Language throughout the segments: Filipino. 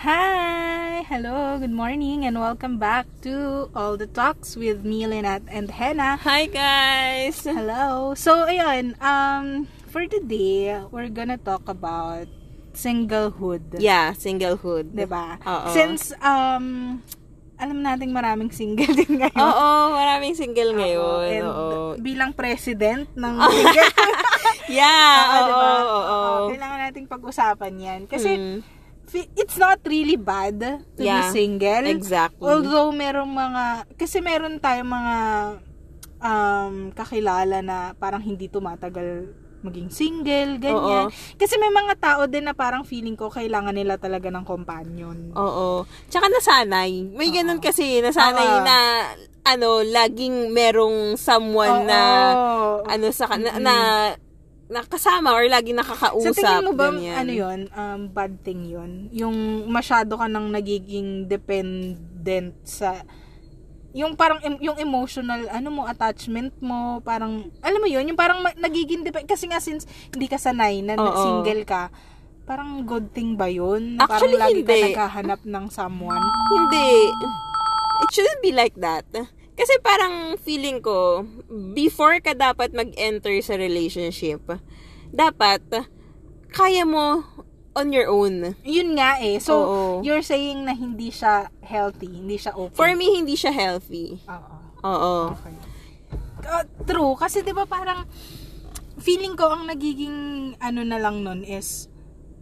Hi! Hello, good morning, and welcome back to All the Talks with me, Lynette and Henna. Hi guys! Hello! So, ayun, um, for today, we're gonna talk about singlehood. Yeah, singlehood. Diba? Oo. Since, um, alam nating maraming single din ngayon. Oo, maraming single ngayon. And Oo. bilang president ng single, Yeah, Oo, oo, diba? oo, oo. Oo, kailangan nating pag-usapan yan. Kasi, Mm, it's not really bad to Yeah, be single. exactly. Although merong mga, kasi meron tayong mga um, kakilala na parang hindi tumatagal maging single, ganyan. Oo. Kasi may mga tao din na parang feeling ko kailangan nila talaga ng companion. Oo. Tsaka nasanay. May ganun kasi, nasanay Oo. na, ano, laging merong someone na, Oo. ano, sa, na, na, nakasama or laging nakakausap. Sa tingin mo ba, ganyan. ano yun, um, bad thing yun? Yung masyado ka nang nagiging dependent sa, yung parang, yung emotional, ano mo, attachment mo, parang, alam mo yun, yung parang nagiging depend, kasi nga since hindi ka sanay na, Oo. single ka, parang good thing ba yun? Na Actually, parang lagi ka hindi. naghahanap ng someone? Hindi. It shouldn't be like that. Kasi parang feeling ko, before ka dapat mag-enter sa relationship, dapat, kaya mo on your own. Yun nga eh. So, Oo. you're saying na hindi siya healthy, hindi siya okay. For me, hindi siya healthy. Oo. Oo. Okay. Uh, true. Kasi di ba parang feeling ko ang nagiging ano na lang nun is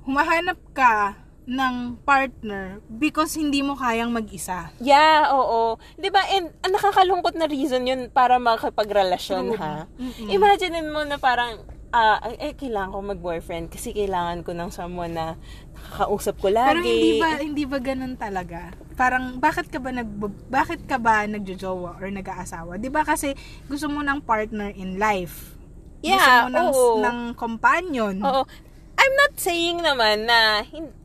humahanap ka ng partner because hindi mo kayang mag-isa. Yeah, oo. 'Di ba? And ang nakakalungkot na reason 'yun para makapagrelasyon True. ha. Mm-mm. Imagine mo na parang ah, ay, eh, kailangan ko mag-boyfriend kasi kailangan ko ng someone na nakakausap ko lagi. Pero hindi ba hindi ba ganun talaga? Parang bakit ka ba nag bakit ka ba nagjojowa or nag-aasawa? 'Di ba kasi gusto mo ng partner in life. Yeah, gusto mo ng, oo. ng companion. Oo. I'm not saying naman na hin-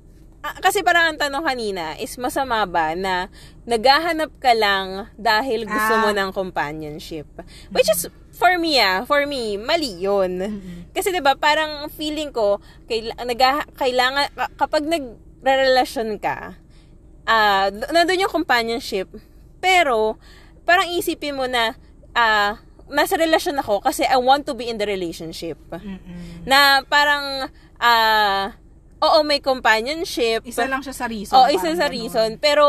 ah, kasi parang ang tanong kanina is masama ba na naghahanap ka lang dahil gusto Ah. mo ng companionship. Which is for me ah, for me mali 'yun. Kasi 'di ba parang feeling ko kaila- nagha- kailangan ka- kapag nagrerelasyon ka ah d- nandun yung companionship pero parang isipin mo na ah nasa relasyon ako kasi I want to be in the relationship Mm-mm. na parang ah oo may companionship Isa lang siya sa reason. oo isa sa ganun. reason pero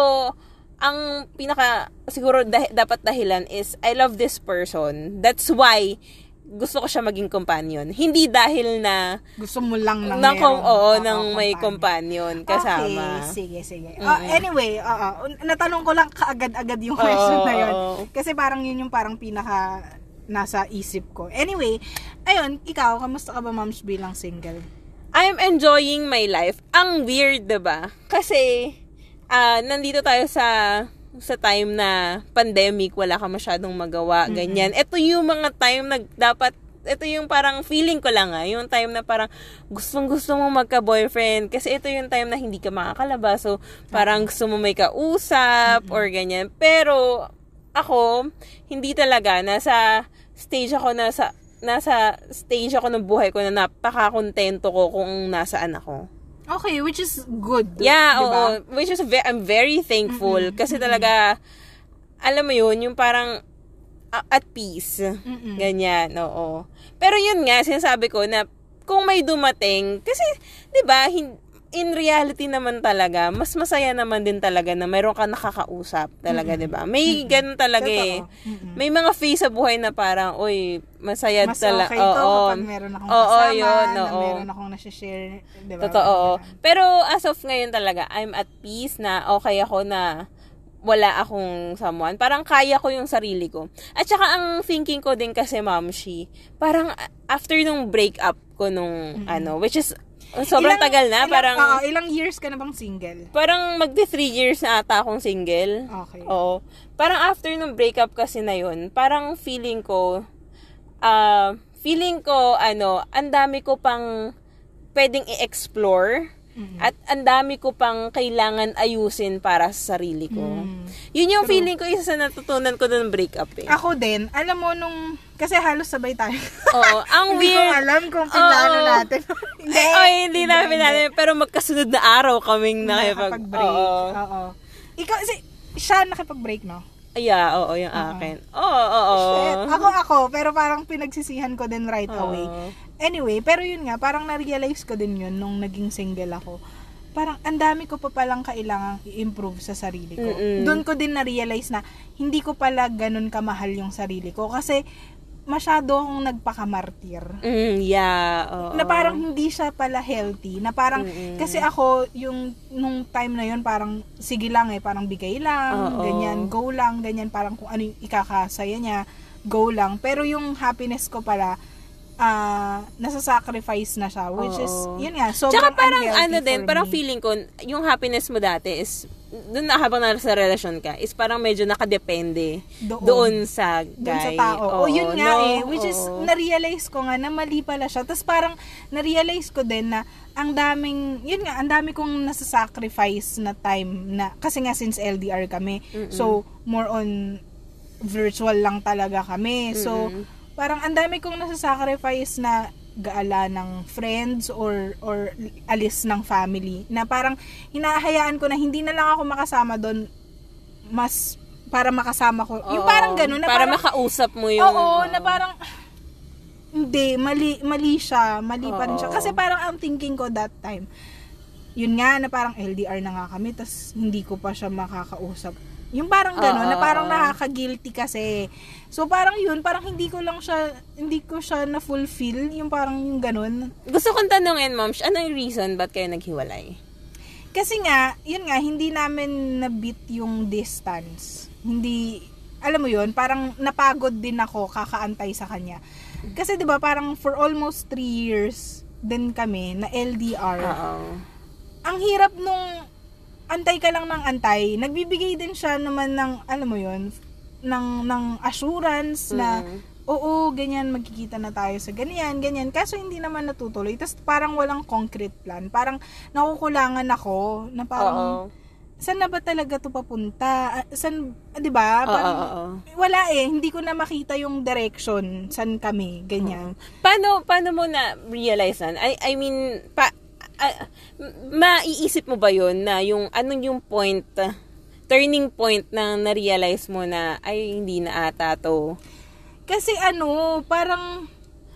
ang pinaka siguro dah- dapat dahilan is I love this person that's why gusto ko siya maging companion hindi dahil na Gusto mo lang ng ng com- merong- oo oo, ng may companion. companion kasama Okay, sige, sige. Ah, anyway, oo. natanong ko lang kaagad-agad yung question na yun. Kasi parang yun yung parang pinaka nasa isip ko. Anyway, ayun, ikaw, kamusta ka ba, moms, bilang single? I'm enjoying my life. Ang weird, 'di ba? Kasi ah nandito tayo sa sa time na pandemic, wala ka masyadong magawa, ganyan. Ito yung mga time na dapat ito yung parang feeling ko lang ah, yung time na parang gustong gusto mo magka-boyfriend kasi ito yung time na hindi ka makakalabas so parang gusto mo may kausap or ganyan. Pero ako, hindi talaga nasa stage ako nasa nasa stage ako ng buhay ko na napaka-kontento ko kung nasaan ako. Okay, which is good. Yeah, diba? oo. Which is, ve- I'm very thankful. Kasi talaga, alam mo yun, yung parang a- at peace. Mm-mm. Ganyan, oo. Pero yun nga, sinasabi ko na kung may dumating, kasi, di ba, hin- in reality naman talaga, mas masaya naman din talaga na mayroon ka nakakausap talaga, di ba? May ganun talaga eh. Totoo. Mm-mm. May mga phase sa buhay na parang, uy, masaya Mas talaga. okay to kapag meron akong Oo, kasama, yun, na oo. meron akong nasi-share. Diba? Totoo. Ganun. Pero as of ngayon talaga, I'm at peace na okay ako na wala akong someone. Parang kaya ko yung sarili ko. At saka ang thinking ko din kasi, Ma'am Shi, parang after nung breakup ko nung ano, which is sobrang Ilang- tagal na, ilang- parang oo, ilang years ka na bang single? parang magti 3 years na ata akong single. Okay. Oo. Parang after nung breakup kasi na yun, parang feeling ko, ah, feeling ko, ano, ang dami ko pang pwedeng i-explore At ang dami ko pang kailangan ayusin para sa sarili ko. Mm. Yun yung feeling ko, isa sa natutunan ko ng breakup eh. Ako din, alam mo nung, kasi halos sabay tayo. Oo, ang Hindi ko weird. alam kung pinano Oo. natin. hindi. Ay, hindi namin natin, pero magkasunod na araw kaming nakipag... Nakapag-break. Oo. Oo. Ikaw, si, siya nakipag-break, no? Yeah, oo, yung akin. Oo, oo, oo. Shit. Ako, ako, pero parang pinagsisihan ko din right Oo. away. Anyway, pero yun nga, parang na-realize ko din yun nung naging single ako. Parang ang dami ko pa palang kailangang i-improve sa sarili ko. Mm-mm. Doon ko din na-realize na hindi ko pala ganun kamahal yung sarili ko. Kasi masyado akong nagpakamartir. Mm, yeah, oo. na parang hindi siya pala healthy na parang Mm-mm. kasi ako yung nung time na yun parang sige lang eh parang bigay lang Oo. ganyan go lang ganyan parang kung ano yung ikakasaya niya go lang pero yung happiness ko pala ah nasa-sacrifice na siya which is Oo. yun nga sobrang Tsaka parang ano din, parang me. feeling ko, yung happiness mo dati is, doon na habang nasa relasyon ka, is parang medyo nakadepende Doon. doon, sa guy. dun sa tao. o Oo, yun nga no? eh, which is na-realize ko nga na mali pala siya. Tapos parang na-realize ko din na ang daming, yun nga, ang dami kong nasa-sacrifice na time na, kasi nga since LDR kami, so more on virtual lang talaga kami. So, Mm-mm. Parang ang dami kong nasa-sacrifice na gaala ng friends or or alis ng family na parang hinahayaan ko na hindi na lang ako makasama doon mas para makasama ko yung Oo. parang ganun na para parang, makausap mo yung... Oo, na parang hindi, mali, mali siya. Mali pa rin siya. Oo. Kasi parang ang thinking ko that time, yun nga, na parang LDR na nga kami, tas hindi ko pa siya makakausap. Yung parang gano'n, na parang nakaka-guilty kasi. So parang yun, parang hindi ko lang siya, hindi ko siya na-fulfill, yung parang yung gano'n. Gusto kong tanungin, ma'am, ano yung reason ba't kayo naghiwalay? Kasi nga, yun nga, hindi namin na-beat yung distance. Hindi, alam mo yun, parang napagod din ako kakaantay sa kanya. Kasi 'di ba parang for almost three years din kami na LDR. Oo. Ang hirap nung antay ka lang ng antay. Nagbibigay din siya naman ng, alam mo yun, ng, ng assurance na, Mm. oo, ganyan, magkikita na tayo sa ganyan, ganyan. Kaso hindi naman natutuloy. Tapos parang walang concrete plan. Parang nakukulangan ako na parang, Oo. saan na ba talaga to papunta? Ah, Saan, ah, 'di ba? Parang wala eh, hindi ko na makita yung direction saan kami, ganyan. Paano, paano mo na realize na? I, I mean, pa, m- maiisip mo ba yun na yung, anong yung point, ah, turning point na na-realize mo na, ay, hindi na ata to. Kasi ano, parang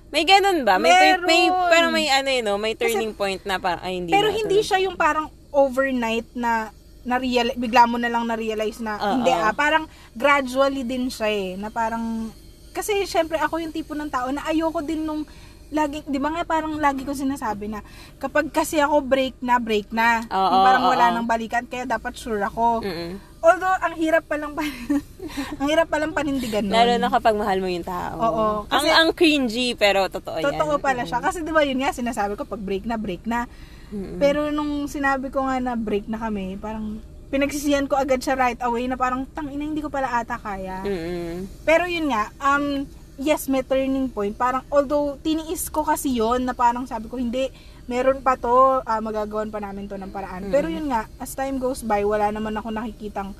May ganun ba? May, tur- may, Meron. pero may ano yun, no? may turning point na parang, ay, hindi pero na hindi to. siya yung parang overnight na na real bigla mo na lang na-realize na Oo. hindi ah, parang gradually din siya eh, na parang kasi syempre ako yung tipo ng tao na ayoko din nung lagi, di ba nga parang lagi ko sinasabi na kapag kasi ako break na, break na. Oo, Yung parang oo, wala oo. nang balikan, kaya dapat sure ako. Mm-mm. Although, ang hirap palang pa, ang hirap palang panindigan nun. Lalo na kapag mahal mo yung tao. Oo, ang, kasi- ang cringy, pero totoo, yan. Totoo pala siya. Kasi di ba yun nga, sinasabi ko, pag break na, break na. Mm-mm. Pero nung sinabi ko nga na break na kami, parang pinagsisiyan ko agad siya right away na parang, tang ina, hindi ko pala ata kaya. Mm-mm. Pero yun nga, um, yes, may turning point. Parang, although, tiniis ko kasi yon na parang sabi ko, hindi, meron pa to, ah, magagawan pa namin to ng paraan. Pero yun nga, as time goes by, wala naman ako nakikitang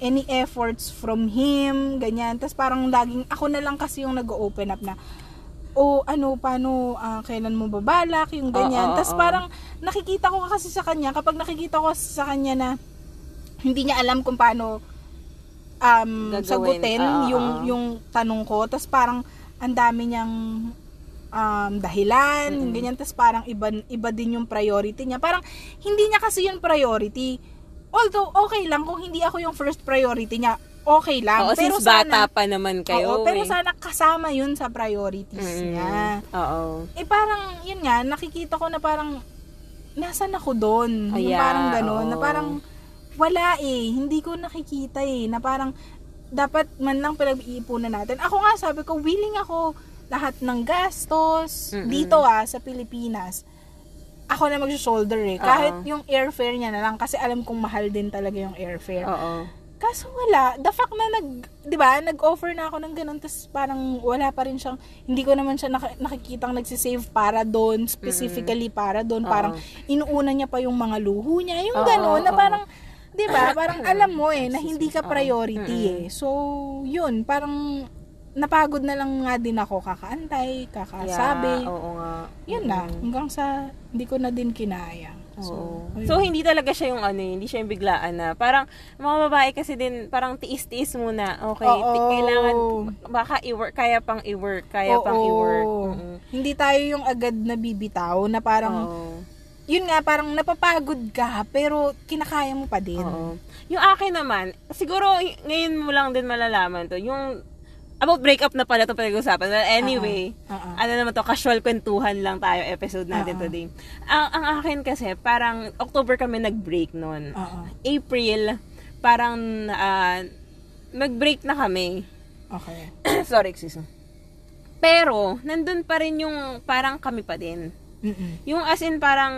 any efforts from him, ganyan. Tapos parang laging, ako na lang kasi yung nag-open up na, o ano, paano, ah, kailan mo babalak, yung ganyan. Oo, Tapos oo. parang, nakikita ko kasi sa kanya, kapag nakikita ko sa kanya na, hindi niya alam kung paano um, Gagawin. sagutin Oo, yung oo. yung tanong ko tapos parang ang dami niyang um, dahilan Mm-mm. ganyan tapos parang iba iba din yung priority niya parang hindi niya kasi yung priority although okay lang kung hindi ako yung first priority niya okay lang Oo, pero since bata sana pa naman kayo. oo, pero eh. sana kasama yun sa priorities Mm-mm. niya Oo. eh parang yun nga nakikita ko na parang nasan ako doon Oh, yeah, parang gano'n na oo. parang wala eh hindi ko nakikita eh na parang dapat man lang pinag-iipunan natin ako nga sabi ko willing ako lahat ng gastos Mm-mm. dito ah sa Pilipinas ako na mag-shoulder eh kahit Oo. yung airfare niya na lang kasi alam kong mahal din talaga yung airfare Oo. Kaso wala. The fact na nag, di ba, nag-offer na ako ng ganun, tapos parang wala pa rin siyang, hindi ko naman siya nak- nakikitang nagsisave para doon, specifically para doon. Parang inuuna niya pa yung mga luho niya. Yung Oo, ganun, na parang, di ba, parang alam mo eh, na hindi ka priority eh. So, yun, parang napagod na lang nga din ako kakaantay, kakasabi. Yeah, oo nga. Yun na, hanggang sa hindi ko na din kinaya. So, ayun. so, hindi talaga siya yung ano, eh, hindi siya yung biglaan na. Parang, mga babae kasi din, parang tiis-tiis muna. Okay, Oo. ti- kailangan, baka i-work, kaya pang i-work, kaya pang Oo. i-work. Mm-mm. Hindi tayo yung agad na bibitaw na parang, Oo. Yun nga, parang napapagod ka, pero kinakaya mo pa din. Oo. Yung akin naman, siguro ngayon mo lang din malalaman to, yung about breakup na pala ito pinag-usapan. Well, anyway, Oo. ano naman to, casual kwentuhan lang tayo episode natin Oo. today. Ang, ang akin kasi, parang October kami nag-break noon. Oo. April, parang ah, nag-break na kami. Okay. Sorry, excuse me. Pero, nandun pa rin yung parang kami pa din. Mm-mm. Yung as in parang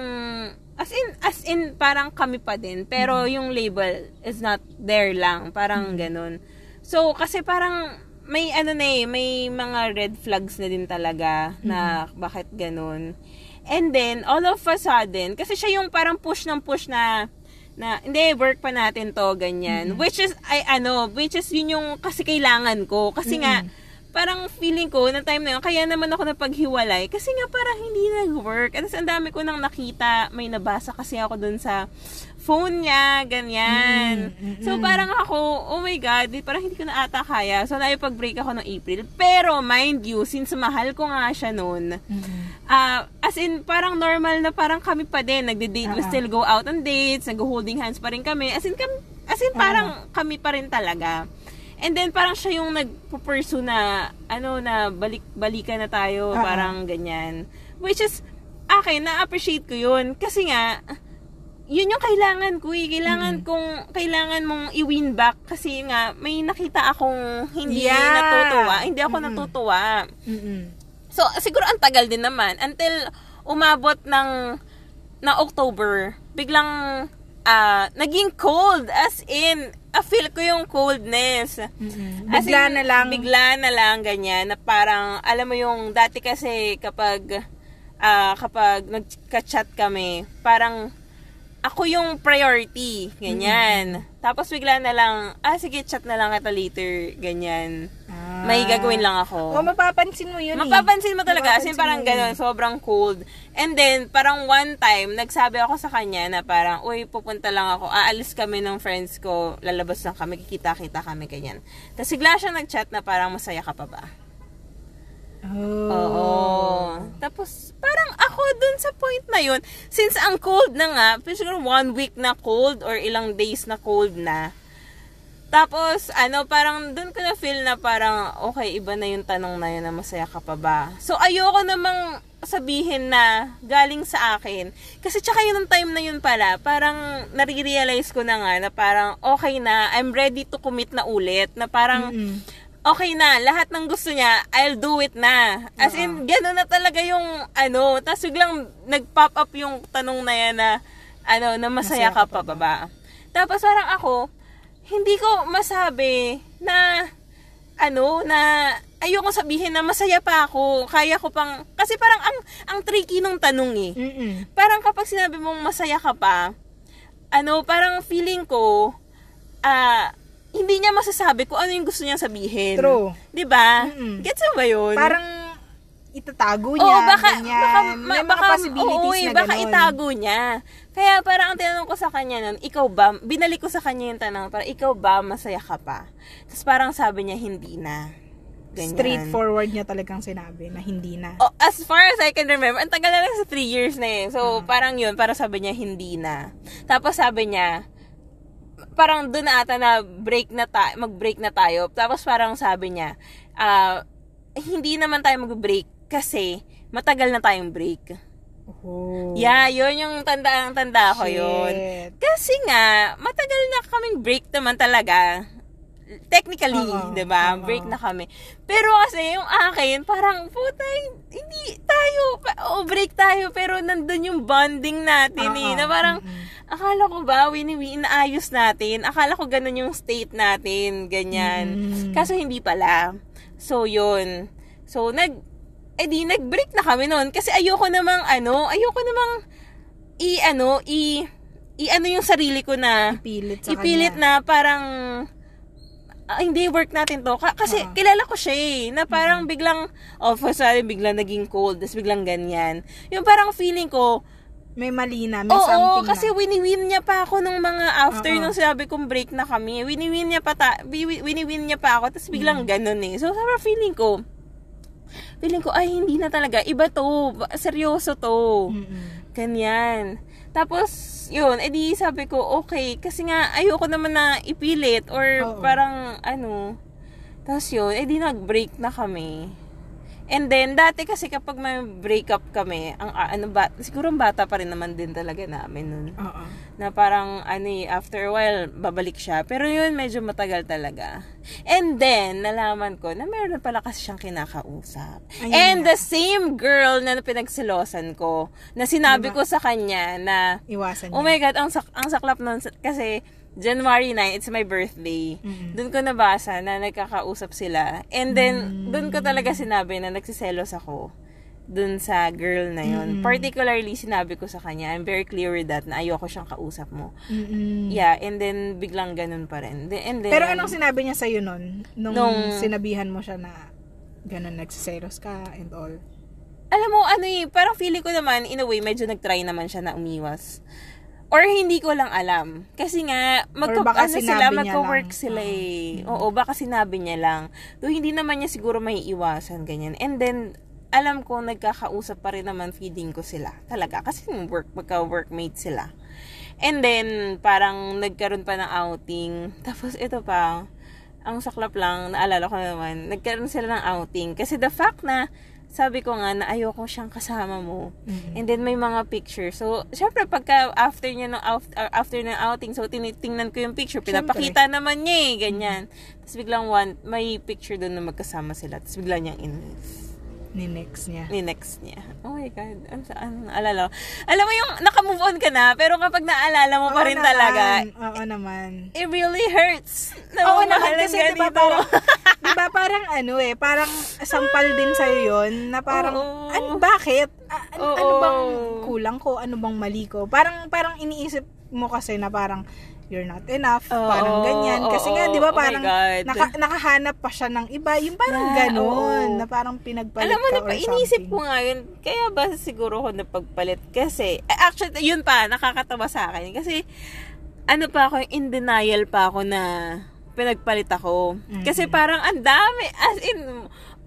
as in as in parang kami pa din pero Mm-hmm. yung label is not there lang parang ganun so kasi parang may ano na eh may mga red flags na din talaga na Mm-hmm. bakit ganun and then all of a sudden kasi siya yung parang push ng push na na hindi work pa natin to ganyan Mm-hmm. which is ay ano which is yun yung kasi kailangan ko kasi nga parang feeling ko na time na yun, kaya naman ako napaghiwalay kasi nga parang hindi nag-work. At ang dami ko nang nakita, may nabasa kasi ako dun sa phone niya, ganyan. So parang ako, oh my God, parang hindi ko na ata kaya. So naipag-break ako ng April. Pero mind you, since mahal ko nga siya noon, Mm-mm. Ah, as in, parang normal na parang kami pa din. Nagde-date, we Ah, ah. still go out on dates, nag-holding hands pa rin kami. As in, kam- as in parang kami pa rin talaga. And then, parang siya yung nagpo-pursue na, ano, na balik, balikan na tayo, ah. parang ganyan. Which is, akin, na-appreciate ko yun. Kasi nga, yun yung kailangan ko eh. Kailangan kong, kailangan mong i-win back. Kasi nga, may nakita akong hindi Yeah. natutuwa. Hindi ako Mm-mm. natutuwa. Mm-mm. So, siguro ang tagal din naman. Until umabot ng, na October, biglang ah, naging cold. As in, ah, feel ko yung coldness. Mm-mm. As Bigla in, na lang. Bigla na lang, ganyan. Na parang, alam mo yung, dati kasi kapag, ah, kapag nagka-chat kami, parang, ako yung priority, ganyan. Tapos bigla na lang, ah, sige, chat na lang kita later, ganyan. Ah. May gagawin lang ako. O, mapapansin mo yun eh. Mapapansin mo talaga, as in Mapapansin parang mo yun. gano'n, sobrang cold. And then, parang one time, nagsabi ako sa kanya na parang, uy, pupunta lang ako, aalis kami ng friends ko, lalabas lang kami, kikita-kita kami, ganyan. Tapos bigla siya nag-chat na parang, masaya ka pa ba? Oh. Oo. Tapos, parang ako dun sa point na yun, since ang cold na nga, siguro one week na cold or ilang days na cold na, tapos, ano, parang dun ko na feel na parang, okay, iba na yung tanong na yun na masaya ka pa ba? So, ayoko namang sabihin na galing sa akin. Kasi tsaka yun ang time na yun pala, parang nare-realize ko na nga na parang okay na, I'm ready to commit na ulit. Na parang, Mm-mm. Okay na, lahat ng gusto niya, I'll do it na. As in, gano'n na talaga yung, ano, tapos biglang nag-pop up yung tanong na yan na, ano, na masaya, ka pa ba ba? Tapos parang ako, hindi ko masabi na, ano, na, ayoko sabihin na masaya pa ako, kaya ko pang, kasi parang ang, ang tricky nung tanong eh Mm-mm. parang kapag sinabi mong masaya ka pa, ano, parang feeling ko, ah, hindi niya masasabi kung ano yung gusto niya sabihin. True. 'Di ba? Mm-mm. Gets mo ba yun? Parang itatago Oo, niya, baka, ganyan. baka, May ma- mga baka, possibilities oo, eh, na baka ganun. itago niya. Kaya parang ang tinanong ko sa kanya nun, ikaw ba, binalik ko sa kanya yung tanong, parang ikaw ba, masaya ka pa? Tapos parang sabi niya, hindi na. Ganyan. Straightforward niya talagang sinabi na hindi na. Oh, as far as I can remember, ang tagal na lang sa 3 years na eh. So, parang yun, para sabi niya, hindi na. Tapos sabi niya, parang doon na ata na break na tayo, mag-break na tayo. Tapos parang sabi niya, ah, hindi naman tayo mag-break kasi matagal na tayong break. Oh. Yeah, yun yung tanda ang tanda ko yun. Kasi nga, matagal na kaming break naman talaga. Technically, Oo, 'di ba? oo. Break na kami. Pero kasi yung akin, parang puta, hindi tayo pa- oh, break tayo pero nandun yung bonding natin eh, Oo, na parang mm-mm. akala ko ba wini inaayos natin. Akala ko ganun yung state natin, ganyan. Mm. Kaso hindi pala. So yun. So nag eh di nag-break na kami noon kasi ayoko namang ano, ayoko namang i ano, i i ano yung sarili ko na Ipilit sa ipilit kanya. na parang ah, hindi work natin to. Ka- kasi Oo. kilala ko siya eh, na parang biglang, oh, for sorry, biglang naging cold, tapos biglang ganyan. Yung parang feeling ko, May mali na, may oo, something kasi na. wini-win niya pa ako nung mga after Oo. nung sinabi kong break na kami. Wini-win niya pa, ta- wi- wini-win niya pa ako, tapos biglang Mm. ganun eh. So, parang feeling ko, feeling ko, ay, hindi na talaga. Iba to. Seryoso to. Mm-mm. Ganyan. Tapos, yun, edi sabi ko, okay, kasi nga, ayoko naman na ipilit or Oo. parang, ano, tapos yun, edi nag-break na kami. And then, dati kasi kapag may breakup kami, ang ah, ano ba, siguro bata pa rin naman din talaga namin nun. Oo. Na parang, ano eh, after a while, babalik siya. Pero yun, medyo matagal talaga. And then, nalaman ko na meron pala kasi siyang kinakausap. Ayun And nga. the same girl na pinagsilosan ko, na sinabi Diba? ko sa kanya na, Iwasan oh niya. my God, ang, sak- ang saklap nun. Kasi, January 9, it's my birthday. Mm-mm. Doon ko nabasa na nagkakausap sila. And then, Mm. doon ko talaga sinabi na nagsiselos ako doon sa girl na yon. Mm. Particularly, sinabi ko sa kanya, I'm very clear with that, na ayoko siyang kausap mo. Mm-mm. Yeah, and then, biglang ganun pa rin. And then, Pero anong sinabi niya sa'yo nun? Nung, Nung- sinabihan mo siya na ganun, nagsiseros ka and all. alam mo, ano eh, parang feeling ko naman, in a way, medyo nag-try naman siya na umiwas. Or hindi ko lang alam. Kasi nga, magka, ano sila, magka-work sila Oo. eh. Oo, baka sinabi niya lang. Though hindi naman niya siguro may iwasan, ganyan. And then, alam ko, nagkakausap pa rin naman feeding ko sila. Talaga. Kasi work, magka-workmate sila. And then, parang nagkaroon pa ng outing. Tapos, ito pa, ang saklap lang, naalala ko naman, nagkaroon sila ng outing. Kasi the fact na, sabi ko nga na ayoko siyang kasama mo. Mm. And then may mga picture. So, syempre pagka after niya ng out, uh, after ng outing, so tinitingnan ko yung picture, pinapakita naman niya eh, ganyan. Tapos biglang one, may picture doon na magkasama sila. Tapos bigla niyang in Ni next niya. ni next niya. Oh my God. Ang saan? Alala. Alam mo yung naka-move on ka na, pero kapag naalala mo pa rin naman, talaga, Oo naman. it really hurts. Na Oo naman kasi ka diba parang, diba parang ano eh, parang sampal din sa'yo yun, na parang, Oo. ano, bakit? A- ano, Oo. ano bang kulang ko? Ano bang mali ko? Parang, parang iniisip mo kasi na parang, you're not enough, Oo, parang ganyan. Kasi nga, di ba, oh parang, God. naka- nakahanap pa siya ng iba. Yung parang Na, ganun, oo. na parang pinagpalit Alam mo, ka na, or inisip ko nga yun. Kaya ba siguro ko napagpalit? Kasi, eh, actually, yun pa, nakakatawa sa akin. Kasi, ano pa ako, in denial pa ako na pinagpalit ako. Mhm. Kasi parang ang dami, as in,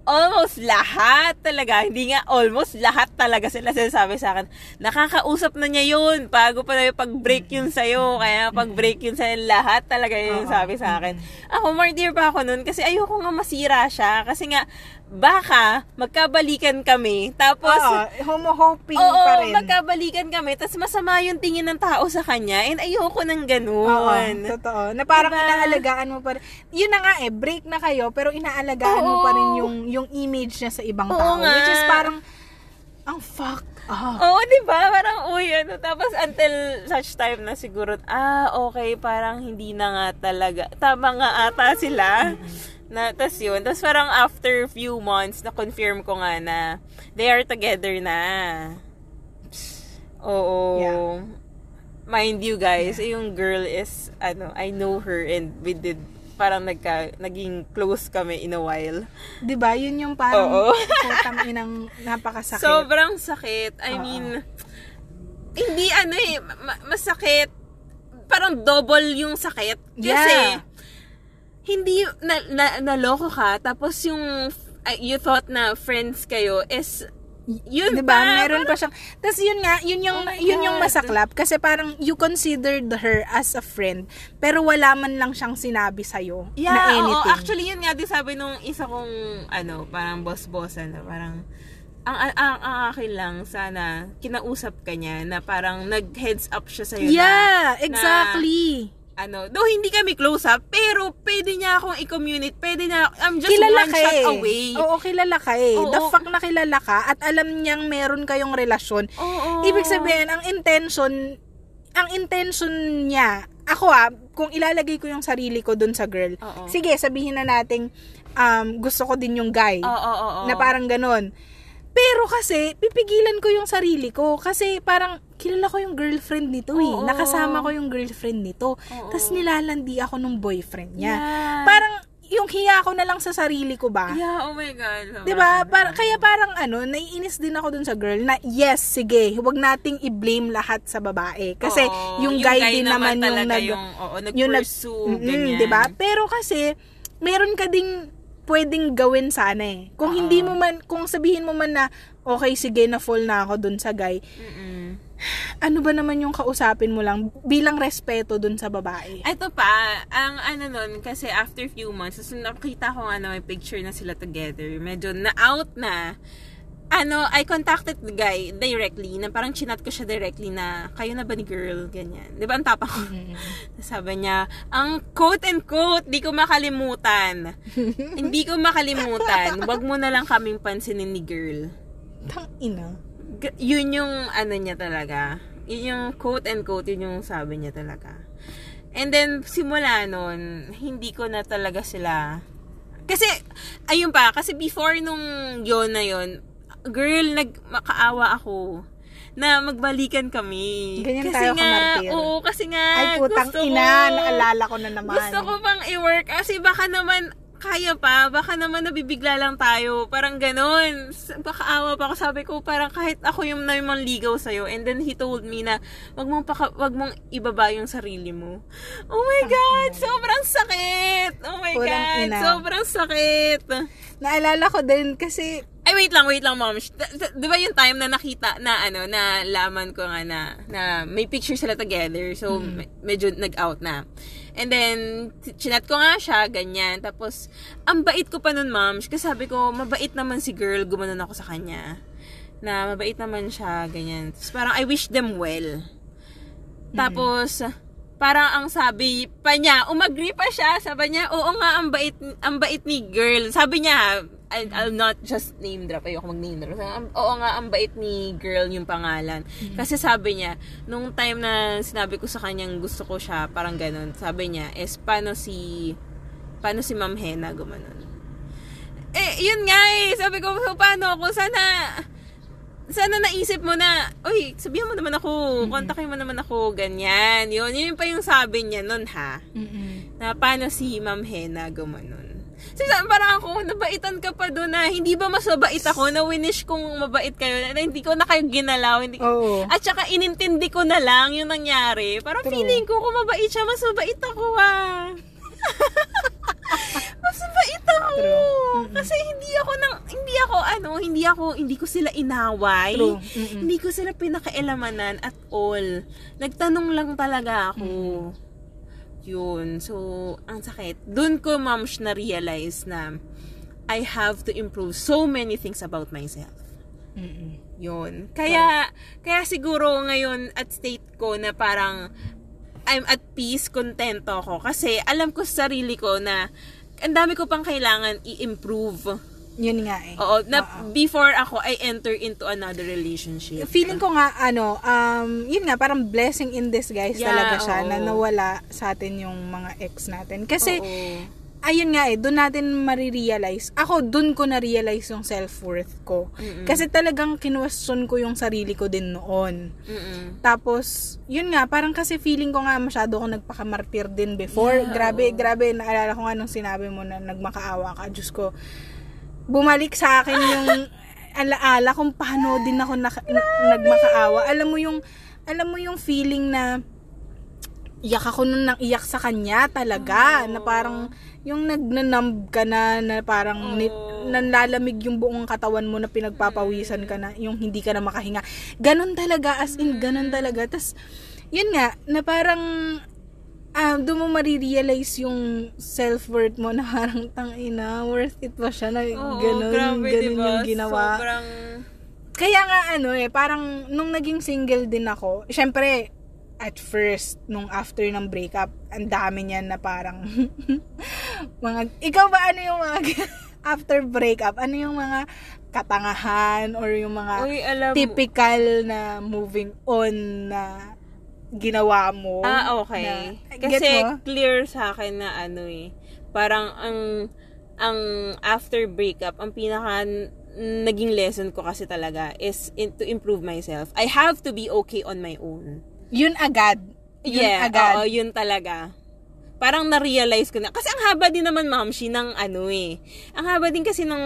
almost lahat talaga, hindi nga almost lahat talaga sila sinasabi sa akin, nakakausap na niya yun, bago pa na yung pag-break yun sa'yo, kaya pag-break yun sa'yo, lahat talaga yun Oo. sabi sa akin. Ako, more dear pa ako nun, kasi ayoko nga masira siya, kasi nga, baka, magkabalikan kami, tapos, Oo, homo-hoping Oo, pa rin. magkabalikan kami, tapos masama yung tingin ng tao sa kanya, and ayoko ng Oo, ganun. totoo. Na parang Diba? inaalagaan mo pa rin. Yun na nga eh, break na kayo, pero inaalagaan mo Oo. pa rin yung, yung image niya sa ibang Oo tao. nga. Which is parang, ang fuck up. Oo, di ba? Parang, uy, ano. Tapos, until such time na siguro, ah, okay, parang hindi na nga talaga. Tama nga ata sila. Na, tas yun. Tapos parang after few months, na-confirm ko nga na they are together na. Oo. Yeah. Mind you guys, yung girl is, ano, I know her and we did, parang nagka, naging close kami in a while. 'Di ba? Yun yung parang Oo. putang inang napakasakit. Sobrang sakit. I Oo. mean, hindi ano eh, ma- masakit. Parang double yung sakit. Kasi, Yeah. Hindi, na, na, naloko ka, tapos yung, uh, you thought na friends kayo is, yun 'Di ba? pa. Meron pa siyang Tapos yun nga, yun yung Oh yun yung masaklap kasi parang you considered her as a friend pero wala man lang siyang sinabi sa na Yeah, anything. oo, actually yun nga din sabi nung isa kong ano, parang boss-bossan na parang ang, ang, ang, ang akin lang sana kinausap ka niya na parang nag-heads up siya sa'yo na yeah, exactly. Ano, though hindi kami close up, pero pwede niya akong i-communicate, pwede na, I'm just kilala one ka shot eh. away. Oo, kilala ka eh. Oo. The fact na kilala ka at alam niyang meron kayong relasyon. Oo. Ibig sabihin, ang intention, ang intention niya, ako ah, kung ilalagay ko yung sarili ko dun sa girl, Oo. sige, sabihin na nating um, gusto ko din yung guy. Oo, oo, oo. Na parang ganon. Pero kasi, pipigilan ko yung sarili ko. Kasi parang, kilala ko yung girlfriend nito eh. Oo. Nakasama ko yung girlfriend nito. Tapos nilalandi ako nung boyfriend niya. Yeah. Parang, yung hiya ko na lang sa sarili ko ba? Yeah, oh my God. 'Di ba? Para kaya parang ano, naiinis din ako dun sa girl na yes, sige, huwag nating i-blame lahat sa babae. Kasi Oo, yung, guy, din naman, yung talaga nag yung, oo, yung nag ganyan. 'di ba? Pero kasi meron ka ding pwedeng gawin sana eh. Kung Oo. hindi mo man kung sabihin mo man na okay sige na fall na ako dun sa guy, Mm-mm. Ano ba naman yung kausapin mo lang bilang respeto dun sa babae? Ito pa, ang ano nun, kasi after few months, so nakita ko ano, may picture na sila together. Medyo na-out na. Ano, I contacted the guy directly, na parang chinat ko siya directly na, kayo na ba ni girl? Ganyan. Di ba ang tapang ko? Sabi niya, ang quote and quote, di ko makalimutan. Hindi ko makalimutan. Wag mo na lang kaming pansinin ni girl. Tang ina. Yun yung ano niya talaga. Yun yung quote and quote, yun yung sabi niya talaga. And then, simula nun, hindi ko na talaga sila... Kasi, ayun pa, kasi before nung yon na yon girl, nagmakaawa ako na magbalikan kami. Ganyan kasi tayo nga, kamartir. Oo, kasi nga, Ay putang gusto ina, ko- naalala ko na naman. gusto ko pang i-work kasi baka naman kaya pa, baka naman nabibigla lang tayo. Parang ganun. Baka awa pa ako. Sabi ko, parang kahit ako yung naman ligaw sa'yo. And then he told me na, wag mong, paka, wag mong ibaba yung sarili mo. Oh my God! Sobrang sakit! Oh my Purang God! ina. Sobrang sakit! Naalala ko din kasi Ay, wait lang, wait lang, mom. Di ba yung time na nakita, na ano, na laman ko nga na, na may picture sila together. So, Mm. me- medyo nag-out na. And then, chinat ko nga siya, ganyan. Tapos, ang bait ko pa nun, mom. Kasi sabi ko, mabait naman si girl, gumanon ako sa kanya. Na mabait naman siya, ganyan. Tapos parang, I wish them well. Tapos, parang ang sabi pa niya, umagree pa siya, sabi niya, oo nga, ang bait, ang bait ni girl. Sabi niya, I, I'll not just name drop, ayoko mag name drop. Sabi, "Ang- oo nga, ang bait ni girl yung pangalan. Kasi sabi niya, nung time na sinabi ko sa kanyang gusto ko siya, parang ganun, sabi niya, is paano si, paano si Ma'am Hena gumanon. Eh, yun nga eh, sabi ko, so paano ako, sana, sana naisip mo na, oy, sabihan mo naman ako, kontakin mo naman ako, ganyan. Yun, yun pa yung sabi niya nun ha. mm Na paano si Ma'am Hena gumanon. So, parang ako, nabaitan ka pa doon na, hindi ba mas mabait ako na winish kong mabait kayo, na hindi ko na kayo ginalaw, hindi Oo. At saka inintindi ko na lang yung nangyari. Parang True. feeling ko kung mabait siya, mas mabait ako ah. True. Kasi hindi ako nang hindi ako ano, hindi ako hindi ko sila inaway. True. Mm-mm. Hindi ko sila pinakaelamanan at all. Nagtanong lang talaga ako. Yun. So, ang sakit. Doon ko, ma'am, na-realize na I have to improve so many things about myself. Mm-mm. Yun. Kaya, kaya siguro ngayon at state ko na parang I'm at peace, kontento ako. Kasi alam ko sa sarili ko na ang dami ko pang kailangan i-improve. Yun nga eh. Oo, na before ako I enter into another relationship. Feeling ko nga, ano, um, yun nga, parang blessing in disguise Yeah, talaga siya oo. na nawala sa atin yung mga ex natin. Kasi, Oo. Ayun nga eh, doon natin marirealize. Ako, doon ko na-realize yung self-worth ko. Mm-mm. Kasi talagang kinwestiyon ko yung sarili ko din noon. Mm-mm. Tapos, yun nga, parang kasi feeling ko nga masyado ako nagpakamartir din before. Yeah, grabe, oo. grabe, naalala ko nga nung sinabi mo na nagmakaawa ka. Diyos ko, bumalik sa akin yung alaala kung paano din ako na- nagmakaawa. Alam mo yung, alam mo yung feeling na iyak ako nung nang iyak sa kanya talaga. Oo. Na parang, yung nagnanumb ka na, na parang ni, Oo. nanlalamig yung buong katawan mo na pinagpapawisan ka na, yung hindi ka na makahinga. Ganon talaga, as in, ganon talaga. Tapos, yun nga, na parang, ah, doon mo marirealize yung self-worth mo na parang, tangina, worth it ba siya na Oo, ganon, grabe, ganon diba? yung ginawa. Sobrang... Kaya nga ano eh, parang nung naging single din ako, syempre, at first, nung after ng breakup, ang dami niyan na parang, mga, ikaw ba ano yung mga, after breakup, ano yung mga katangahan or yung mga Uy, alam typical na moving on na ginawa mo? Ah, okay. Na, Kasi mo? clear sa akin na ano eh, parang ang ang after breakup, ang pinaka naging lesson ko kasi talaga is in, to improve myself. I have to be okay on my own. Yun agad. Yun yeah, agad. oo, yun talaga. Parang na-realize ko na. Kasi ang haba din naman, ma'am, she, ng ano eh. Ang haba din kasi ng,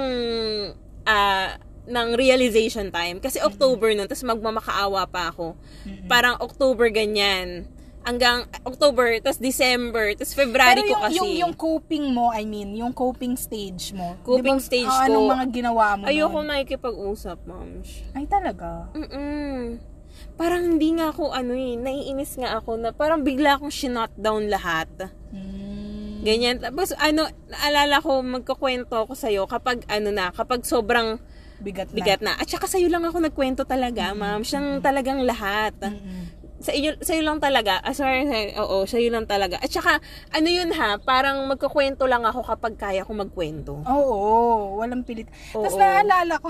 ah, ng realization time. Kasi October nun, tapos magmamakaawa pa ako. Parang October ganyan. Hanggang October, tapos December, tapos February Pero ko yung, kasi. yung, yung coping mo, I mean, yung coping stage mo. Coping di ba, stage ah, ko. Anong mga ginawa mo Ayoko nun? nakikipag-usap, ma'am. Ay, talaga? Mm-mm. Parang hindi nga ako ano eh, naiinis nga ako na parang bigla akong shinut down lahat. Mm. Ganyan. Tapos ano, naalala ko, magkakwento ako sa'yo kapag ano na, kapag sobrang Bigat na. bigat na. At saka sa'yo lang ako nagkwento talaga, ma'am. Siyang talagang lahat. Mm-mm. Sa iyo, sa'yo lang talaga. Ah, sorry, sorry, oo, sa'yo lang talaga. At saka, ano yun ha, parang magkakwento lang ako kapag kaya ko magkwento. Oo, walang pilit. Tapos naalala ko,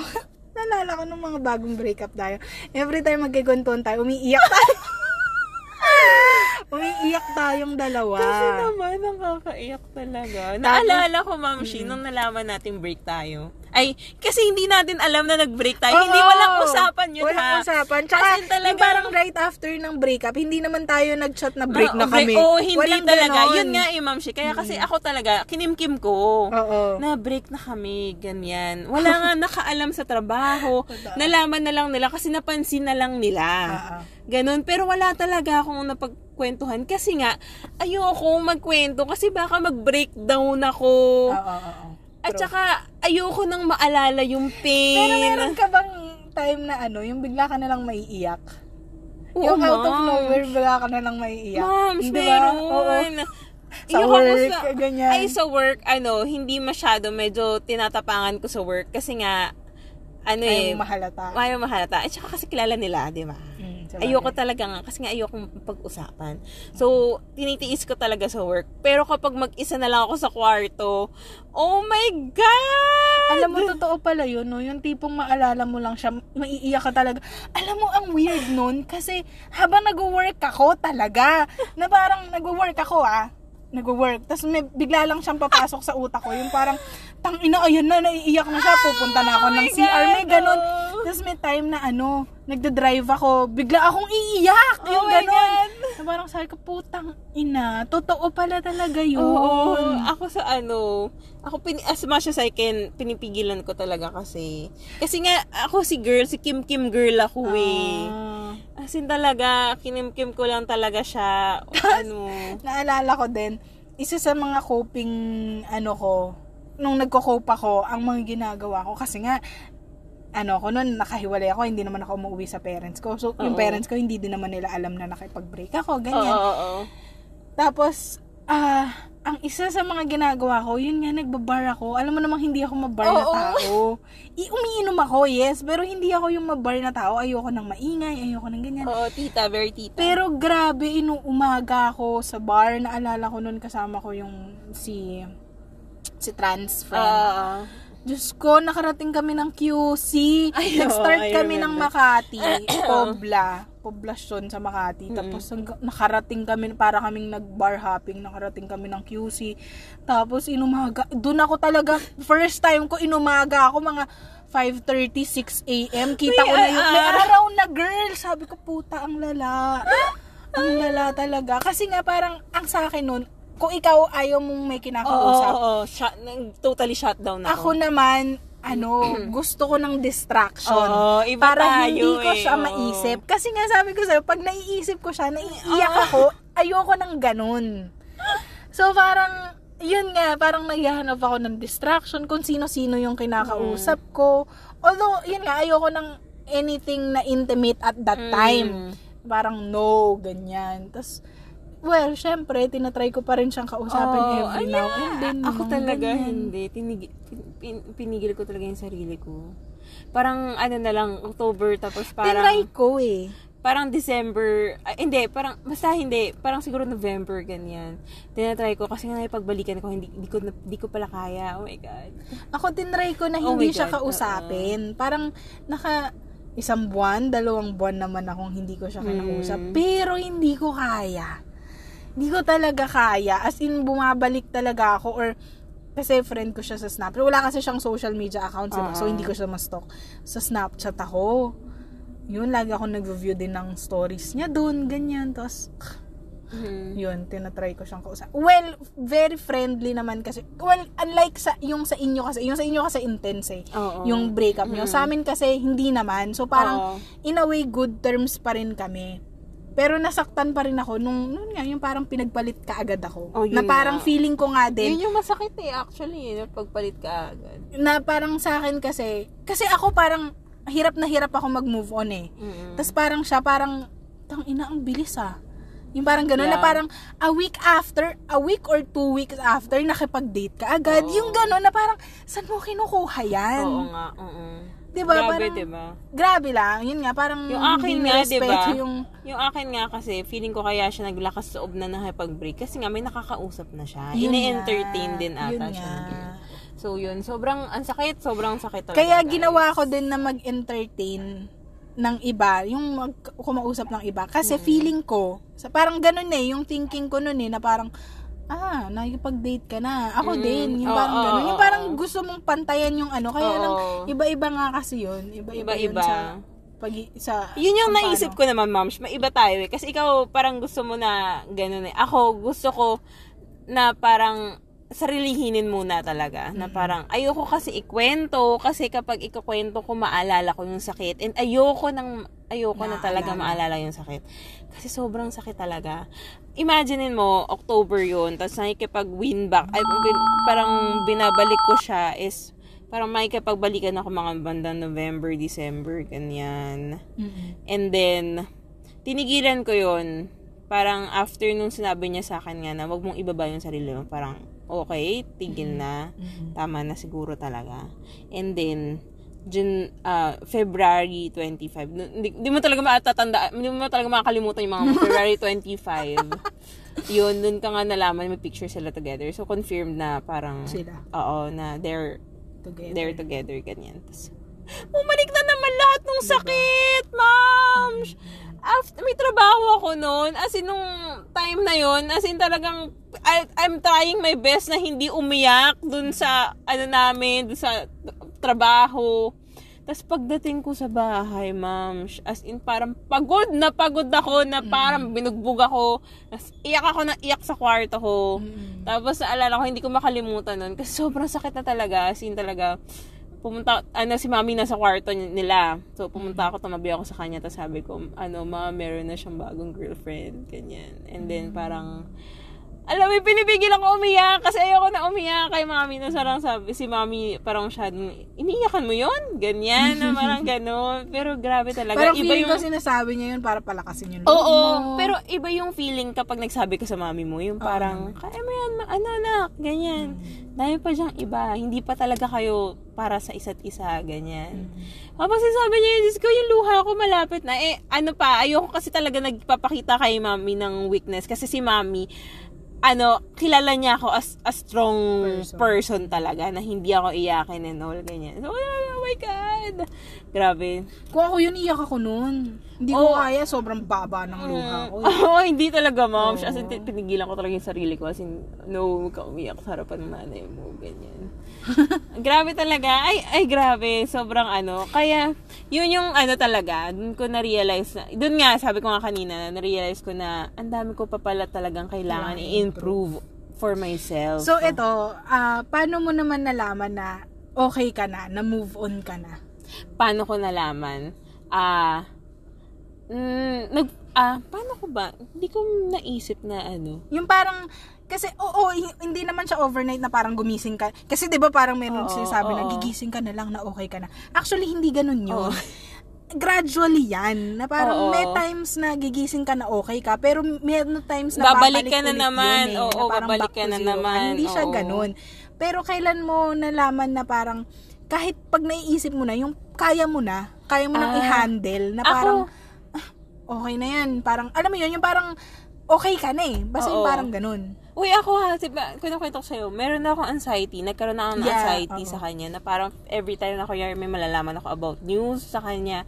naalala ko nung mga bagong breakup tayo. Every time magkikuntuan tayo, umiiyak tayo. umiiyak tayong dalawa. Kasi naman, nakakaiyak talaga. Naalala ko, Ma'am Shi, nung nalaman natin break tayo. Ay, kasi hindi natin alam na nag-break tayo. hindi Oo. walang usapan yun, Walang ha? usapan. Tsaka, As in, yung parang right after ng breakup, hindi naman tayo nag-chat na break na Ah, kami. Oo, hindi Walang talaga. ganon. Yun nga eh, Ma'am Shi. Kaya kasi ako talaga, kinimkim ko. Oo. Na break na kami, ganyan. Wala nga nakaalam sa trabaho. Nalaman na lang nila kasi napansin na lang nila. Oo. Ganon. Pero wala talaga akong napagkwentuhan. Kasi nga, ayoko magkwento kasi baka mag-breakdown ako. Oo, oo, oo. At True. saka, ayoko nang maalala yung pain. Pero meron ka bang time na ano, yung bigla ka na lang maiiyak? Oo, yung out of nowhere, bigla ka na lang maiiyak. Ma'am, Di ba? meron. Oo. Sa Ayoko work, sa- ganyan. Ay, sa work, ano, hindi masyado, medyo tinatapangan ko sa work. Kasi nga, ano eh, mahalata. ayaw mahalata. At saka kasi kilala nila, di ba? Ayoko talaga nga, kasi nga ayoko pag-usapan. So, tinitiis ko talaga sa work. Pero kapag mag-isa na lang ako sa kwarto, oh my God! Alam mo, totoo pala yun, no? Yung tipong maalala mo lang siya, maiiyak ka talaga. Alam mo, ang weird nun, kasi habang nag-work ako talaga, na parang nag-work ako, ah, nag-work, tapos may, bigla lang siyang papasok sa utak ko, yung parang, tang ina, ayan na, naiiyak na siya, pupunta na ako ng my CR, may God, ganon. oh. Tapos may time na ano, nagda-drive ako, bigla akong iiyak, Oh yung my ganon. God. Na parang sabi ko, putang ina, totoo pala talaga yun. Oo, ako sa ano, ako pin, as much as I can, pinipigilan ko talaga kasi. Kasi nga, ako si girl, si Kim Kim girl ako eh. Ah. As in talaga, kinimkim ko lang talaga siya. ano. naalala ko din, isa sa mga coping, ano ko, nung nagko-cope ako, ang mga ginagawa ko, kasi nga, ano ko noon, nakahiwalay ako, hindi naman ako umuwi sa parents ko. So, yung Oo. parents ko, hindi din naman nila alam na nakipag-break ako, ganyan. oo. Tapos, ah, ang isa sa mga ginagawa ko, yun nga, nagbabar ako. Alam mo namang hindi ako mabar na tao. I, umiinom ako, yes, pero hindi ako yung mabar na tao. Ayoko nang maingay, ayoko nang ganyan. Oo, tita, very tita. Pero grabe, inung umaga ako sa bar, naalala ko noon kasama ko yung si si trans friend. Ah, Diyos ko, nakarating kami ng QC. Ay, Nag-start kami ng. Makati, Pobla, poblasyon sa Makati. Tapos hangga- nakarating kami, para kaming nag-bar hopping, nakarating kami ng QC. Tapos inumaga, doon ako talaga, first time ko inumaga ako, mga 5.30, 6 a.m. Kita May ko na yung, may ah. araw na girl. Sabi ko, puta, ang lala. ang lala talaga. Kasi nga parang, ang sa akin nun, kung ikaw ayaw mong may oo, kinakausap, oo, oo. Shut, nag- totally shut down ako ako. naman, ano, gusto ko ng distraction. Oo, iba para tayo hindi ko eh, siya oo. maisip. Kasi nga sabi ko sa'yo, pag naiisip ko siya, naiiyak Ah. ako, ayoko ng ganun. So parang, yun nga, parang naghahanap ako ng distraction kung sino-sino yung kinakausap Mm. ko. Although, yun nga, ayoko ng anything na intimate at that Mm. time. Parang no, ganyan. Tapos, well, syempre, tinatry ko pa rin siyang kausapin Oo, every ay, now and then. Ako talaga ganyan. hindi. Tinigi, pin- pin- pinigil ko talaga yung sarili ko. Parang ano na lang, October, tapos parang... Tinry ko eh. parang December, ah, hindi, parang, basta hindi, parang siguro November, ganyan. Tinatry ko, kasi nga pagbalikan ko, hindi, hindi ko, hindi ko pala kaya. Oh my God. Ako tinry ko na Oh hindi my siya God, kausapin. Parang naka isang buwan, dalawang buwan naman akong hindi ko siya kinakausap. Mm. Pero hindi ko kaya. Hindi ko talaga kaya. As in, bumabalik talaga ako or kasi friend ko siya sa Snap. Pero wala kasi siyang social media accounts, diba? so Oo. hindi ko siya ma-stalk. Sa Snapchat ako. Yun, lagi ako nag-view din ng stories niya doon, ganyan. Tapos, Mhm. yun, tinatry ko siyang kausap. Well, very friendly naman kasi. Well, unlike sa yung sa inyo kasi, yung sa inyo kasi intense eh. Oo. Yung breakup nyo. Sa amin kasi hindi naman. So parang Oo. in a way good terms pa rin kami. Pero nasaktan pa rin ako nung, nung nga, yung parang pinagpalit ka agad ako. Oh, yun na parang nga. feeling ko nga din, Yun yung masakit eh, actually, eh, pagpalit ka agad. na parang sa akin kasi, kasi ako parang, hirap na hirap ako mag-move on eh. Mm-mm. Tapos parang siya, parang, tang ina, ang bilis ah. Yung parang gano'n na Yeah. parang a week after, a week or two weeks after, nakipag-date ka agad. Oo. Yung gano'n na parang, saan mo kinukuha yan? Oo nga, oo. Diba? Grabe, Parang- diba? Grabe lang. Yun nga, parang Yung akin nga, nirespeto diba? yung... Yung akin nga kasi, feeling ko kaya siya naglakas sa loob na nakipag-break kasi nga may nakakausap na siya. Nga. din ata Yun siya. nga. So yun, sobrang, ang sakit, sobrang sakit talaga. Kaya guys. ginawa ko din na mag-entertain ng iba, yung mag kumausap ng iba. Kasi feeling ko, sa parang ganun eh, yung thinking ko nun eh, na parang, ah, nakikipag-date ka na. Ako Mm, din, yung oo, parang ganun. Yung oo. parang gusto mong pantayan yung ano. Kaya Oo. lang, iba-iba nga kasi yun. Iba-iba, yun Iba-iba. sa, pag, sa Yun yung naisip paano. ko naman, ma'am. May iba tayo eh. Kasi ikaw parang gusto mo na ganun eh. Ako gusto ko na parang sarilihinin muna talaga. Na parang ayoko kasi ikwento. Kasi kapag ikukwento ko, maalala ko yung sakit. And ayoko nang, ayoko na talaga Maalala. maalala yung sakit. Kasi sobrang sakit talaga. Imaginein mo, October yun. Tapos nakikipag-win back. Ay, bin- parang binabalik ko siya is parang makikipagbalikan ako mga bandang November, December, ganyan. Mm-mm. And then, tinigilan ko yun. Parang after nung sinabi niya sa akin nga na wag mong ibaba yung sarili mo. Parang, okay, tigil na. Mm-mm. Tama na siguro talaga. And then, June, ah, February 25. No, Hindi, hindi mo talaga matatanda, hindi mo talaga makakalimutan yung mga February 25. yun, dun ka nga nalaman, may picture sila together. So, confirmed na parang, Sila. oo, na they're Together. they're together, ganyan. Tapos, bumalik na naman lahat ng sakit, ma'am! After, may trabaho ako noon. As in, nung time na yon as in talagang, I, I'm trying my best na hindi umiyak dun sa, ano namin, dun sa trabaho. Tapos pagdating ko sa bahay, ma'am, as in parang pagod na pagod ako, na parang binugbog ako. Tapos iyak ako na iyak sa kwarto ko. Mm-mm. Tapos naalala ko, hindi ko makalimutan nun. Kasi sobrang sakit na talaga. As in talaga, pumunta, ano, si mami nasa kwarto ni- nila. So, pumunta ako, tumabi ako sa kanya. Tapos sabi ko, ano, ma, meron na siyang bagong girlfriend. Ganyan. And then, parang, alam mo, pinipigil ako umiyak kasi ayoko na umiyak kay mami na sarang sabi, si mami parang masyadong, iniiyakan mo yon Ganyan, na parang gano'n. Pero grabe talaga. Parang iba feeling yung, ko sinasabi niya yun para palakasin yung loob Oo, mo. pero iba yung feeling kapag nagsabi ka sa mami mo, yung parang, kaya mo yan, ma- ano anak, ganyan. Dahil pa diyang iba, hindi pa talaga kayo para sa isa't isa, ganyan. Tapos sabi niya, Diyos ko, yung luha ko malapit na. Eh, ano pa, ayoko kasi talaga nagpapakita kay mami ng weakness. Kasi si mami, ano, kilala niya ako as a strong Person. person, talaga, na hindi ako iyakin and all, ganyan. So, oh my God! Grabe. Kung ako yun, iyak ako noon. Hindi ko Oo. kaya, sobrang baba ng luha ko. Mm. Oo, hindi talaga, ma'am. As in, pinigilan ko talaga yung sarili ko. As in, no, huwag ka umiyak sa harapan ng nanay mo. Ganyan. grabe talaga. Ay, ay, grabe. Sobrang ano. Kaya, yun yung ano talaga. Dun ko na-realize na, dun nga, sabi ko nga kanina, na-realize ko na, ang dami ko pa pala talagang kailangan i-improve for myself. So, ito, ah, paano mo naman nalaman na okay ka na, na move on ka na? Paano ko nalaman? Ah, mm, nag, ah, paano ko ba? Hindi ko naisip na ano. Yung parang, kasi, oo, hi- hindi naman siya overnight na parang gumising ka. Kasi, di ba, parang meron Oo, sinasabi na oo. gigising ka na lang na okay ka na. Actually, hindi ganun yun. Gradually yan. Na parang Oo. may times na gigising ka na okay ka, pero may times na Babalik ka na naman. Yun, eh, Oo, na babalik ka na naman. Hindi siya Oo. ganun. Pero kailan mo nalaman na parang, kahit pag naiisip mo na, yung kaya mo na, kaya mo nang Ah. i-handle, na Ako, parang, okay na yan. Parang, alam mo yun, yung parang, okay ka na eh. Basta yung Oo. parang ganun. Uy, ako ha, diba, kwento-kwento ko sa'yo, meron na akong anxiety, nagkaroon na ako ng Yeah, anxiety oo. sa kanya, na parang every time na kuya may malalaman ako about news sa kanya,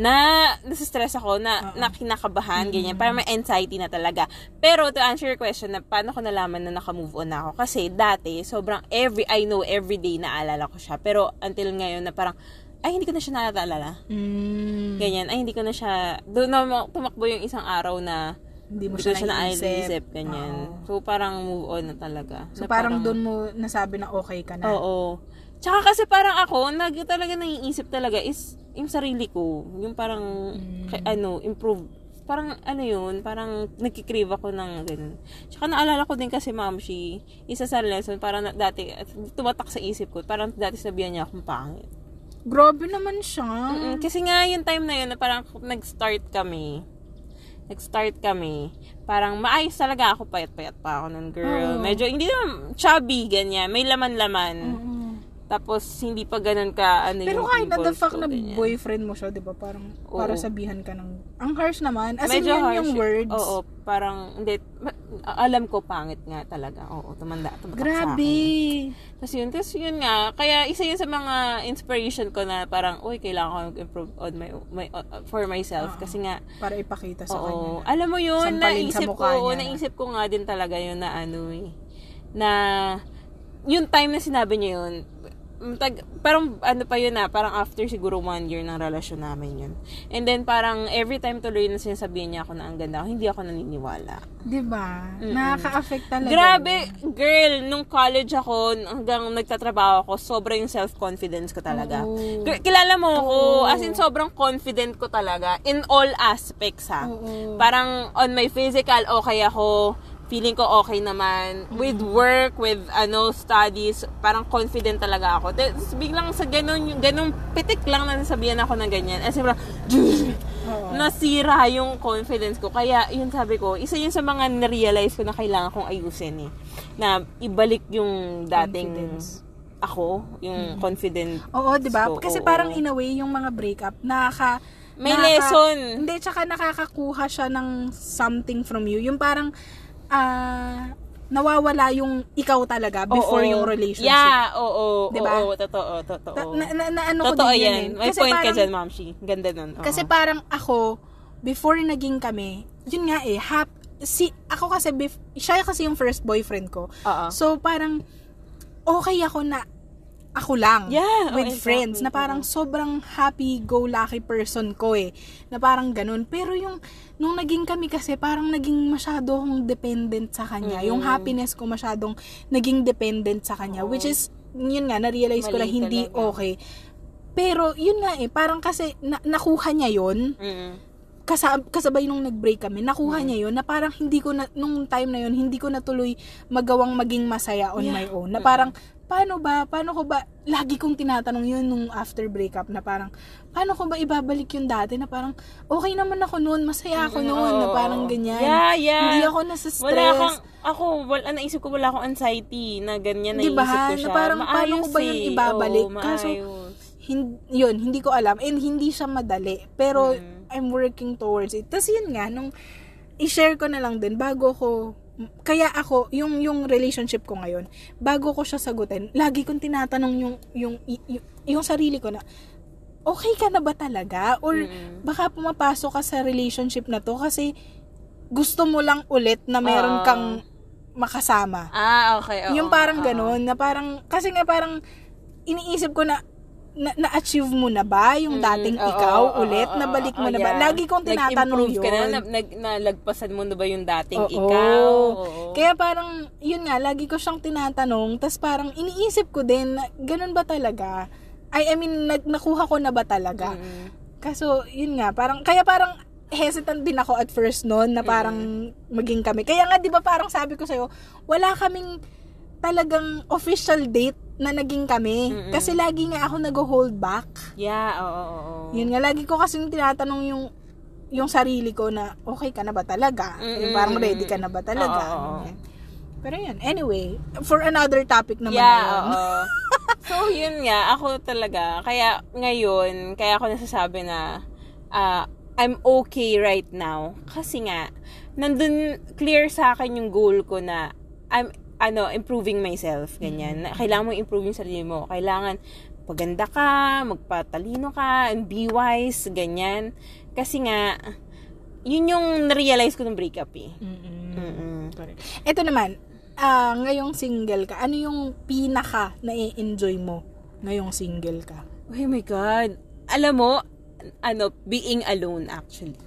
na nasistress ako, na, na kinakabahan, ganyan, parang may anxiety na talaga. Pero to answer your question, na paano ko nalaman na naka-move on na ako? Kasi dati, sobrang every, I know every day naalala ko siya, pero until ngayon na parang, ay, hindi ko na siya naalala. Mm, Ganyan, ay, hindi ko na siya, doon na tumakbo yung isang araw na, hindi mo siya siya naiisip. naiisip, ganyan. Oo. So, parang move on na talaga. So, Na parang, doon mo nasabi na okay ka na. Oo. Tsaka kasi parang ako, nag talaga naiisip talaga is yung sarili ko. Yung parang, Mm. kay- ano, improve. Parang, ano yun, parang nagkikrave ako ng ganun. Tsaka naalala ko din kasi, ma'am, she, isa sa lesson, parang na- dati, tumatak sa isip ko, parang dati sabihan niya akong pangit. Grabe naman siya. Mm, kasi nga, yung time na yun, na parang nag-start kami, nag-start kami, parang maayos talaga ako, payat-payat pa ako nun, girl. Oo. Medyo, hindi naman chubby, ganyan, may laman-laman. Oo. Tapos, hindi pa ganun ka, ano Pero yung kahit na the fact na ganyan. boyfriend mo siya, di ba? Parang, para Oo. sabihan ka ng, ang harsh naman. As Medyo in, yun harsh. yung words. Oo, parang, hindi, alam ko pangit nga talaga. Oo, tumanda, tumatak Grabe. Tapos yun, tapos yun nga, kaya isa yun sa mga inspiration ko na parang, uy, kailangan ko mag-improve on my, my, uh, for myself. Oo. Kasi nga, Para ipakita sa kanya. Oo. Alam mo yun, naisip ko, niya na. naisip ko nga din talaga yun na ano eh, na yung time na sinabi niya yun, tag, parang ano pa yun na, parang after siguro one year ng relasyon namin yun. And then parang every time tuloy na sinasabihan niya ako na ang ganda ako, hindi ako naniniwala. Di ba? Nakaka-affect talaga. Grabe, girl, nung college ako, hanggang nagtatrabaho ako, sobrang yung self-confidence ko talaga. Girl, kilala mo ako, Oo. as in sobrang confident ko talaga in all aspects ha. Oo. Parang on my physical, okay ako. Feeling ko okay naman. With work, with ano studies, parang confident talaga ako. Tapos biglang sa ganun, yung ganun pitik lang na nasabihan ako ng ganyan. As in, nasira yung confidence ko. Kaya, yun sabi ko, isa yun sa mga na-realize ko na kailangan kong ayusin eh. Na ibalik yung dating Confidence. ako, yung confident. Oo, di ba? Kasi oo. parang in a way, yung mga breakup, nakaka... May nakaka- lesson. Hindi, tsaka nakakakuha siya ng something from you. Yung parang, ah, nawawala yung ikaw talaga before Oo. yung relationship. Yeah, oo, Diba? oo, totoo, totoo. Ta- na, na, na ano ko totoo din yan. yun eh. May Kasi point ka parang- dyan, Ma'am Shi. Ganda nun. oo. Kasi parang ako, before naging kami, yun nga eh, hap, si, ako kasi, bef- siya kasi yung first boyfriend ko. Oo. So, parang, okay ako na, ako lang, Yeah, with oh, exactly. friends, na parang sobrang happy-go-lucky person ko eh, na parang ganun. Pero yung, nung naging kami kasi, parang naging masyado akong dependent sa kanya. Yung happiness ko masyadong naging dependent sa kanya, which is, yun nga, na-realize ko na Mali hindi talaga. okay. Pero, yun nga eh, parang kasi, na- nakuha niya yun, Mm. kasa- kasabay nung nag-break kami, nakuha niya yun na parang hindi ko na, nung time na yun, hindi ko na tuloy magawang maging masaya on my own. Na parang, paano ba, paano ko ba, lagi kong tinatanong yun nung after breakup na parang, paano ko ba ibabalik yung dati na parang, okay naman ako noon, masaya ako noon, na parang ganyan. Yeah, yeah. Hindi ako nasa-stress. Wala kang, ako, wala, naisip ko wala akong anxiety na ganyan, Di ba? naisip ko Na siya. parang, paano ko ba yun eh. ibabalik? Oo, Kaso, maayos. hin- yun, hindi ko alam. And hindi siya madali. Pero, Mm. I'm working towards it. Tapos yun nga, nung i-share ko na lang din, bago ko, kaya ako, yung, yung relationship ko ngayon, bago ko siya sagutin, lagi kong tinatanong yung, yung, yung, yung sarili ko na, okay ka na ba talaga? Or, Mm. baka pumapasok ka sa relationship na to kasi gusto mo lang ulit na meron Oo. kang makasama. Ah, okay. oo, Yung parang oo. ganun, na parang, kasi nga parang, iniisip ko na, na, na-achieve mo na ba yung dating Mm, oo, ikaw oo, ulit? oo, Nabalik mo oo, na ba? yeah. Lagi kong tinatanong yun. ka na, na, nag, nalagpasan mo na ba yung dating Oo. ikaw? Oo. Kaya parang, yun nga, lagi ko siyang tinatanong, tas parang iniisip ko din, na, ganun ba talaga? I, I mean, nag, nakuha ko na ba talaga? Mm. Kaso, yun nga, parang, kaya parang, hesitant din ako at first noon na parang maging kami. Kaya nga, di ba parang sabi ko sa'yo, wala kaming talagang official date na naging kami. Mm-mm. Kasi lagi nga ako nag-hold back. Yeah, oo, oo, oo. Yun nga, lagi ko kasi tinatanong yung yung sarili ko na okay ka na ba talaga? Mm-mm. Yung parang ready ka na ba talaga? Oo, oo. Ganyan. Pero yun, anyway, for another topic naman yeah, na yun. oo. so, yun nga, ako talaga, kaya ngayon, kaya ako nasasabi na, ah, I'm okay right now. Kasi nga, nandun clear sa akin yung goal ko na I'm ano, improving myself, ganyan. Mm-hmm. Kailangan mo improve yung sarili mo. Kailangan paganda ka, magpatalino ka, and be wise, ganyan. Kasi nga, yun yung na-realize ko ng breakup eh. Mm-mm. Mm-mm. Correct. Ito naman, ah ngayong single ka, ano yung pinaka na-enjoy mo ngayong single ka? Oh my God. Alam mo, ano, being alone actually.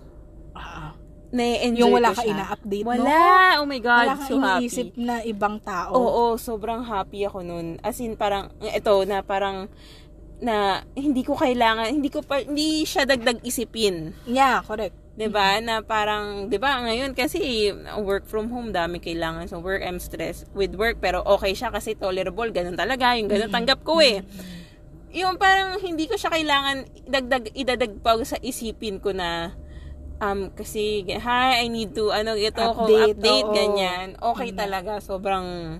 Ah, Na-enjoy yung wala ka siya. ina-update, no? Wala. Oh my God. wala kang so happy. iniisip na ibang tao. Oo, sobrang happy ako nun. As in, parang, ito, na parang, na hindi ko kailangan, hindi ko pa, hindi siya dagdag isipin. Yeah, correct. 'Di ba? Na parang 'di ba ngayon kasi work from home dami kailangan sa work I'm stressed with work pero okay siya kasi tolerable ganun talaga yung ganun tanggap ko eh. Yung parang hindi ko siya kailangan dagdag idadag pa sa isipin ko na um kasi hi I need to ano ito ko Update, update oo. ganyan. Okay talaga sobrang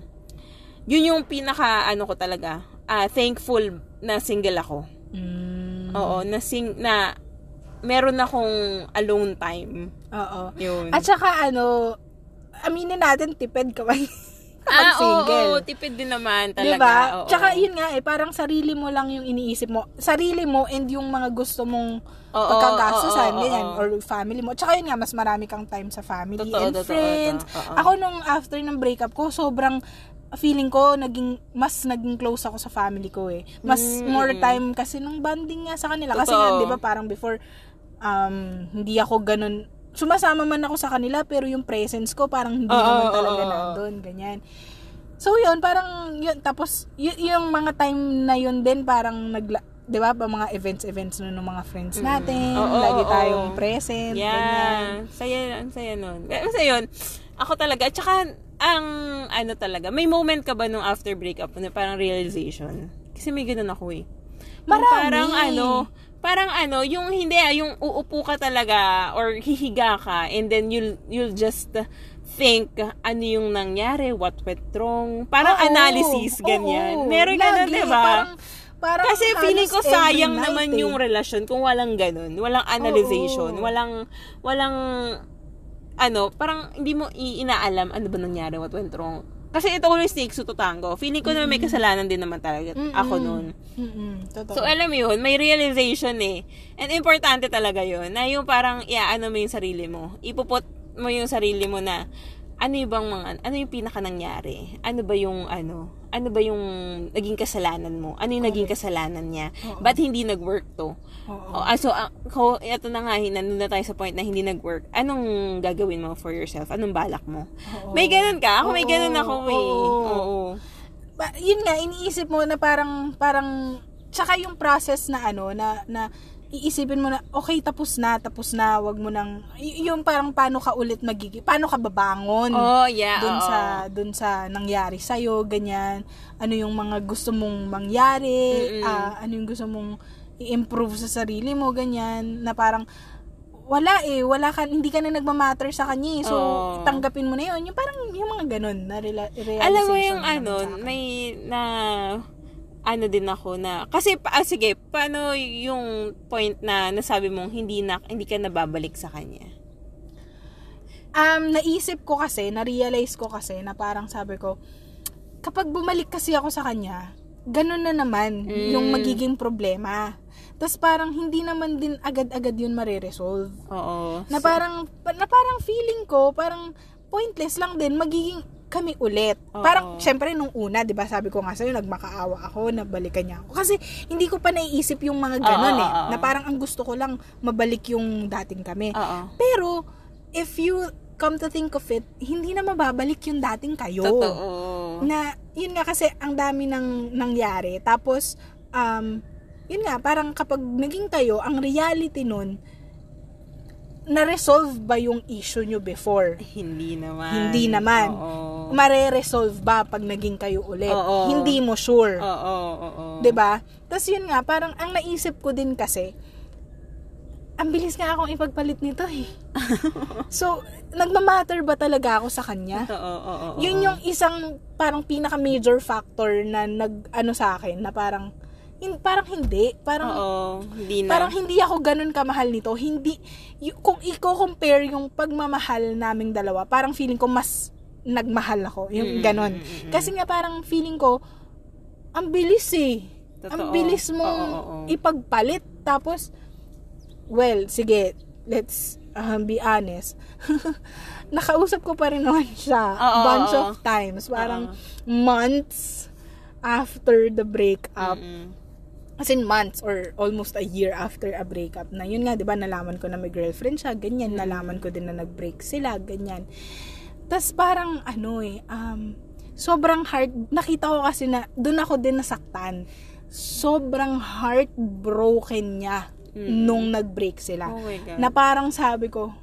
yun yung pinaka ano ko talaga ah thankful na single ako. Mm. Oo, na sing na meron akong alone time. Oo. Yun. At saka ano, aminin natin, tipid ka ba? ah, oo, single. oo, tipid din naman talaga. Diba? Oo. Tsaka yun nga eh, parang sarili mo lang yung iniisip mo. Sarili mo and yung mga gusto mong Oo, pagkagastusan, oo, oo, ganyan, oo. or family mo. Tsaka yun nga, mas marami kang time sa family Totoo, and totoo, friends. totoo. Oo. Ako nung after ng breakup ko, sobrang feeling ko naging mas naging close ako sa family ko eh. Mas Mm, more time kasi nung bonding nga sa kanila kasi Totoo. nga 'di ba parang before um hindi ako ganun sumasama man ako sa kanila pero yung presence ko parang hindi Oo, naman oo, talaga oo. nandun ganyan. So yun, parang yun tapos y- yung mga time na yun din parang nagla 'di ba mga events events nun ng mga friends natin, Mm. Oo, lagi oo, tayong oo. present, ganyan. Yeah. Saya, ang saya nun. Kasi yun, ako talaga, at saka, ang, ano talaga, may moment ka ba nung after breakup na parang realization? Kasi may ganun ako eh. Marami. Parang ano, parang ano, yung hindi ah, yung uupo ka talaga or hihiga ka and then you'll, you'll just think ano yung nangyari, what went wrong, parang Oo, analysis, oo, ganyan. Meron ganun, lagi, di ba? Parang, parang Kasi feeling ko sayang night naman eh. yung relasyon kung walang ganun. Walang analyzation. Oo. Walang, walang, ano, parang hindi mo inaalam ano ba nangyari, what went wrong. Kasi it always takes two to tango. Feeling ko naman may kasalanan din naman talaga Mm-mm. ako noon. Mm-mm, totoo. So, alam mo yun, may realization eh. And importante talaga yun, na yung parang iaano mo yung sarili mo. Ipuput mo yung sarili mo na, ano yung bang mga, ano yung pinaka nangyari? Ano ba yung, ano, ano ba yung naging kasalanan mo? Ano yung naging kasalanan niya? Oo. Ba't hindi nag-work to? Oo. Oh, ah, so, ah, ko, ito na nga, nandun na tayo sa point na hindi nag-work. Anong gagawin mo for yourself? Anong balak mo? Oo. May ganun ka? Ako may Oo, ganun ako eh. oo. Oo. Ba- yun nga, iniisip mo na parang, parang, tsaka yung process na ano, na, na, iisipin mo na, okay, tapos na, tapos na, wag mo nang, y- yung parang paano ka ulit magiging, paano ka babangon Oh, yeah. dun oo. sa, dun sa nangyari sa'yo, ganyan, ano yung mga gusto mong mangyari, ah, ano yung gusto mong i-improve sa sarili mo, ganyan, na parang, wala eh, wala ka, hindi ka na nagmamatter sa kanya eh. So, Oo. tanggapin mo na yun. Yung parang, yung mga ganun, na rela- realization. Alam mo yung ano, may na ano din ako na kasi pa, ah, sige, paano yung point na nasabi mong hindi na hindi ka nababalik sa kanya? Um, naisip ko kasi, na-realize ko kasi na parang sabi ko, kapag bumalik kasi ako sa kanya, ganun na naman Mm. yung magiging problema. Tapos parang hindi naman din agad-agad yun mareresolve. Oo. Na So, parang, na parang feeling ko, parang pointless lang din magiging kami ulit. Oo. Parang, syempre, nung una, di ba, sabi ko nga sa'yo, nagmakaawa ako, nabalikan niya ako. Kasi, hindi ko pa naiisip yung mga ganun Oo, eh. oo. Na parang ang gusto ko lang, mabalik yung dating kami. Oo. Pero, if you come to think of it, hindi na mababalik yung dating kayo. Totoo. Na, yun nga kasi, ang dami nang nangyari. Tapos, um, yun nga, parang kapag naging kayo, ang reality nun, na-resolve ba yung issue nyo before? Hindi naman. Hindi naman. Oo. Mare-resolve ba pag naging kayo ulit? Oo. Hindi mo sure. Oo, oo. 'Di ba? Tapos yun nga, parang ang naisip ko din kasi, ang bilis nga akong ipagpalit nito eh. so, nagmamatter ba talaga ako sa kanya? Oo, oo, oo. Yun yung isang parang pinaka major factor na nag ano sa akin na parang in, parang hindi. Parang, Oo, hindi na. parang hindi ako ganun kamahal nito. Hindi, y- kung i-compare yung pagmamahal naming dalawa, parang feeling ko mas nagmahal ako. Yung Mm, ganun. mm, mm. Kasi nga parang feeling ko, ang bilis eh. Ang Totoo. bilis mong Oo, oo, oo. ipagpalit. Tapos, well, sige, let's um, be honest. Nakausap ko pa rin naman siya Oo, bunch oo. of times. Parang months after the breakup. Mm-mm. As in months or almost a year after a breakup na yun nga, di ba, nalaman ko na may girlfriend siya, ganyan, nalaman ko din na nag-break sila, ganyan. Tapos parang, ano eh, um, sobrang hard, nakita ko kasi na, doon ako din nasaktan. Sobrang heartbroken niya nung nag-break sila. Oh. Na parang sabi ko,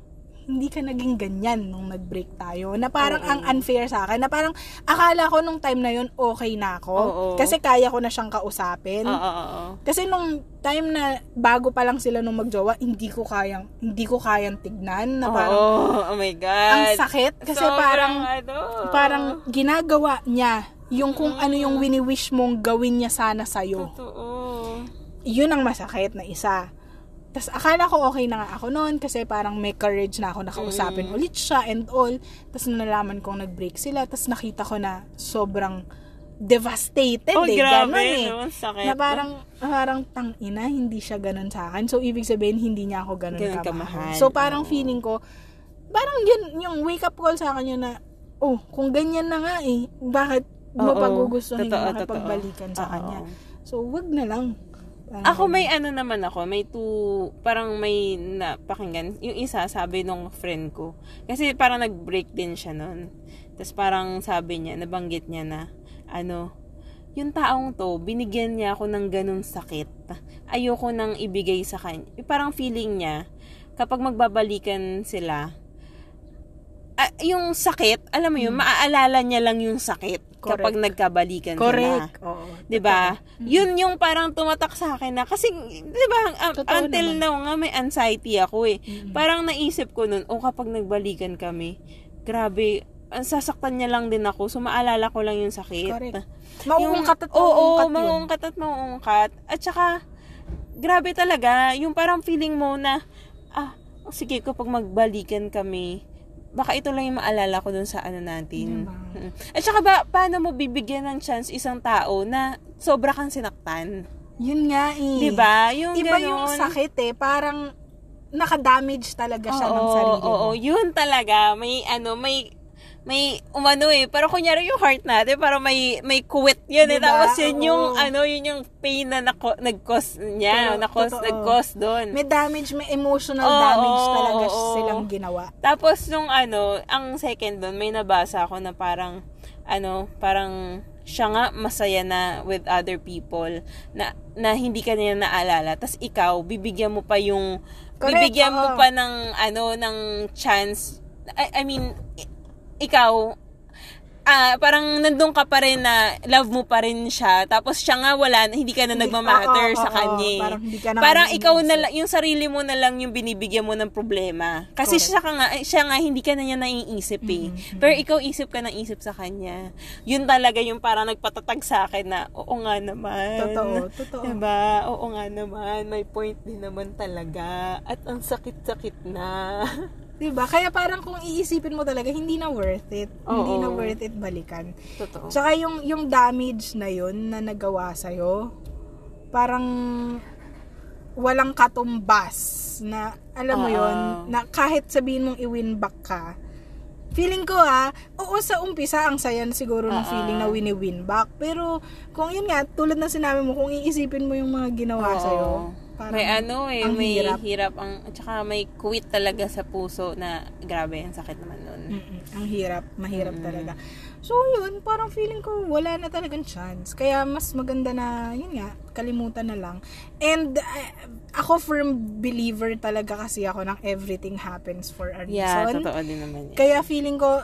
hindi ka naging ganyan nung nag-break tayo. Na parang Oo. ang unfair sa akin. Na parang akala ko nung time na yun, okay na ako. Oo. Kasi kaya ko na siyang kausapin. Oo, oo, oo. Kasi nung time na bago pa lang sila nung magjowa, hindi ko kayang hindi ko kayang tignan na parang Oo, oh my God. ang sakit kasi Sobrang parang ano. parang ginagawa niya yung kung ano yung wini-wish mong gawin niya sana sa Totoo. Yun ang masakit na isa. Tapos akala ko okay na nga ako noon kasi parang may courage na ako nakausapin ulit siya and all. Tapos nalaman kong nag-break sila. Tapos nakita ko na sobrang devastated Oh, eh. grabe, Ganun eh. no? Sakit. Na parang, parang tangina, hindi siya ganun sa akin. So, ibig sabihin, hindi niya ako ganun, Ganun kamahal. kamahal. So, parang Oo. feeling ko, parang yun, yung wake up call sa akin yun na, oh, kung ganyan na nga eh, bakit mo Oo. pagugustuhin Totoo, na makipagbalikan sa totoo. kanya? So, wag na lang. Parang Ako may ano naman ako, may two, parang may napakinggan. Yung isa, sabi nung friend ko. Kasi parang nag-break din siya nun. Tapos parang sabi niya, nabanggit niya na, ano, yung taong to, binigyan niya ako ng ganun sakit. Ayoko nang ibigay sa kanya. Parang feeling niya, kapag magbabalikan sila, ah, yung sakit, alam mo yun, maaalala niya lang yung sakit Hmm. Correct. kapag nagkabalikan sila. Correct. Oo. 'Di ba? Yun yung parang tumatak sa akin na kasi 'di ba um, Totoo naman. until now nga may anxiety ako eh. Mm-mm. Parang naisip ko nun, o kapag nagbalikan kami, grabe, ang sasaktan niya lang din ako. So maalala ko lang yung sakit. Correct. Mauungkat at Oo, mauungkat yun. mauungkat at mauungkat. At saka grabe talaga, yung parang feeling mo na ah, oh, sige kapag magbalikan kami, baka ito lang yung maalala ko dun sa ano natin. Diba? At saka ba, paano mo bibigyan ng chance isang tao na sobra kang sinaktan? Yun nga eh. 'Di ba? Yung Iba ganon. yung sakit eh. Parang nakadamage talaga siya ng Oo, sarili Oo, mo. yun talaga. May ano, may may umano eh. Pero kunyari yung heart natin, para may may quit yun eh. Diba? Tapos yun yung Oo. ano, yun yung pain na nako, nag-cause niya. Pero, na-cause, totoo. nag-cause doon. May damage, may emotional Oo, damage talaga oo. silang ginawa. Tapos nung ano, ang second doon, may nabasa ako na parang, ano, parang siya nga masaya na with other people na na hindi ka niya naalala. Tapos ikaw, bibigyan mo pa yung Correct, bibigyan mo oo. pa ng ano ng chance. I, I mean, ikaw ah parang nandun ka pa rin na love mo pa rin siya. Tapos siya nga wala, hindi ka na nagmamatter oo, sa oo, kanya. eh. parang hindi ka na Parang ikaw na lang, yung sarili mo na lang yung binibigyan mo ng problema. Kasi Correct. siya ka nga, siya nga hindi ka na niya naiisip eh. Mhm. Pero ikaw isip ka ng isip sa kanya. Yun talaga yung parang nagpatatag sa akin na, oo nga naman. Totoo, totoo. Diba? Oo nga naman. May point din naman talaga. At ang sakit-sakit na. Diba? Kaya parang kung iisipin mo talaga, hindi na worth it. Hindi Oo. na worth it balikan. Totoo. Tsaka yung, yung damage na yun na nagawa sa'yo, parang walang katumbas na, alam mo Oo. yun, na kahit sabihin mong i-win back ka, feeling ko ah, oo sa umpisa ang saya siguro ng feeling na wini-win back. Pero kung yun nga, tulad ng sinabi mo, kung iisipin mo yung mga ginawa Oo. sa'yo, parang may ano eh, ang may hirap. hirap. ang, at saka may quit talaga sa puso na grabe, ang sakit naman nun. Mm-mm. Ang hirap, mahirap Mm-mm. talaga. So yun, parang feeling ko wala na talagang chance. Kaya mas maganda na, yun nga, kalimutan na lang. And uh, ako firm believer talaga kasi ako ng everything happens for a Yeah, reason. totoo din naman yan. Kaya feeling ko,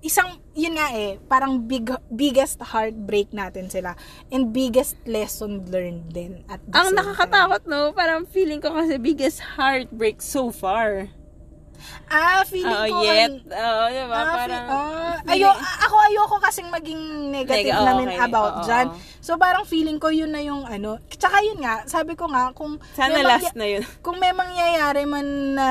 isang, yun nga eh, parang big, biggest heartbreak natin sila. And biggest lesson learned din at the ang time. nakakatakot no, parang feeling ko kasi biggest heartbreak so far. Ah, feeling Oo, ko... yet. Oo, di ba? Ah, Parang, ah, ayo, ako ayoko kasing maging negative Neg- namin okay, about oo. dyan. So parang feeling ko yun na yung ano. Tsaka yun nga, sabi ko nga, kung sana may last mangya- na yun. kung may mangyayari man na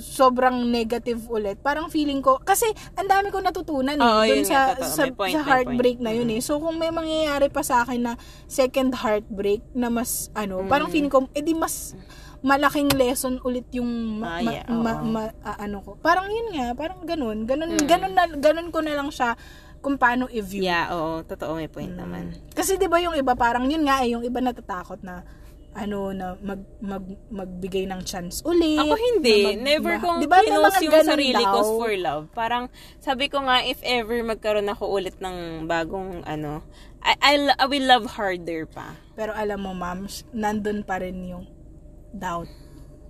sobrang negative ulit, parang feeling ko, kasi ang dami ko natutunan eh, dun yun sa, nga, sa, point, sa heartbreak na yun eh. So kung may mangyayari pa sa akin na second heartbreak na mas, ano, parang Mm. feeling ko, edi mas malaking lesson ulit yung ma- Ah, ma- yeah, ma- oo. ma- ah, ano ko. Parang yun nga, parang ganun. Ganun, Mm. ganun, na, ganun ko na lang siya kung paano i-view. Yeah, oo. Totoo, may point Mm. naman. Kasi 'di ba yung iba parang yun nga eh, yung iba natatakot na ano na mag, mag magbigay ng chance ulit. Ako hindi. mag- Never ma- kong Di ba may pinost mga yung sarili ko daw? for love. Parang, sabi ko nga, if ever magkaroon ako ulit ng bagong, ano, I, I, lo- I will love harder pa. Pero alam mo, ma'am, nandun pa rin yung doubt.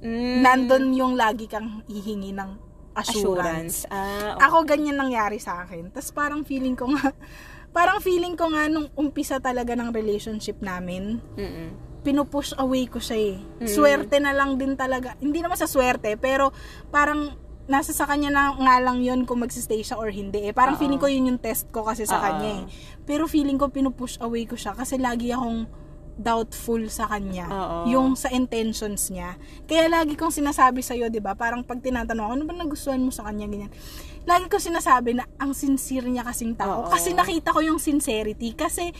Mm, Nandun yung lagi kang hihingi ng assurance. assurance. Ah, okay. Ako ganyan nangyari sa akin. Tapos parang feeling ko nga, parang feeling ko nga nung umpisa talaga ng relationship namin, Mm-mm. Pinupush away ko siya eh. Mm. Swerte na lang din talaga. Hindi naman sa swerte, pero parang nasa sa kanya na nga lang yun kung magsistay siya or hindi eh. Parang Oo. feeling ko yun yung test ko kasi sa Oo. kanya eh. Pero feeling ko pinupush away ko siya kasi lagi akong doubtful sa kanya. Oo. Yung sa intentions niya. Kaya lagi kong sinasabi sa'yo, di ba? Parang pag tinatanong ako, ano ba nagustuhan mo sa kanya, ganyan. Lagi kong sinasabi na ang sincere niya kasing tao. Oo. Kasi nakita ko yung sincerity. Kasi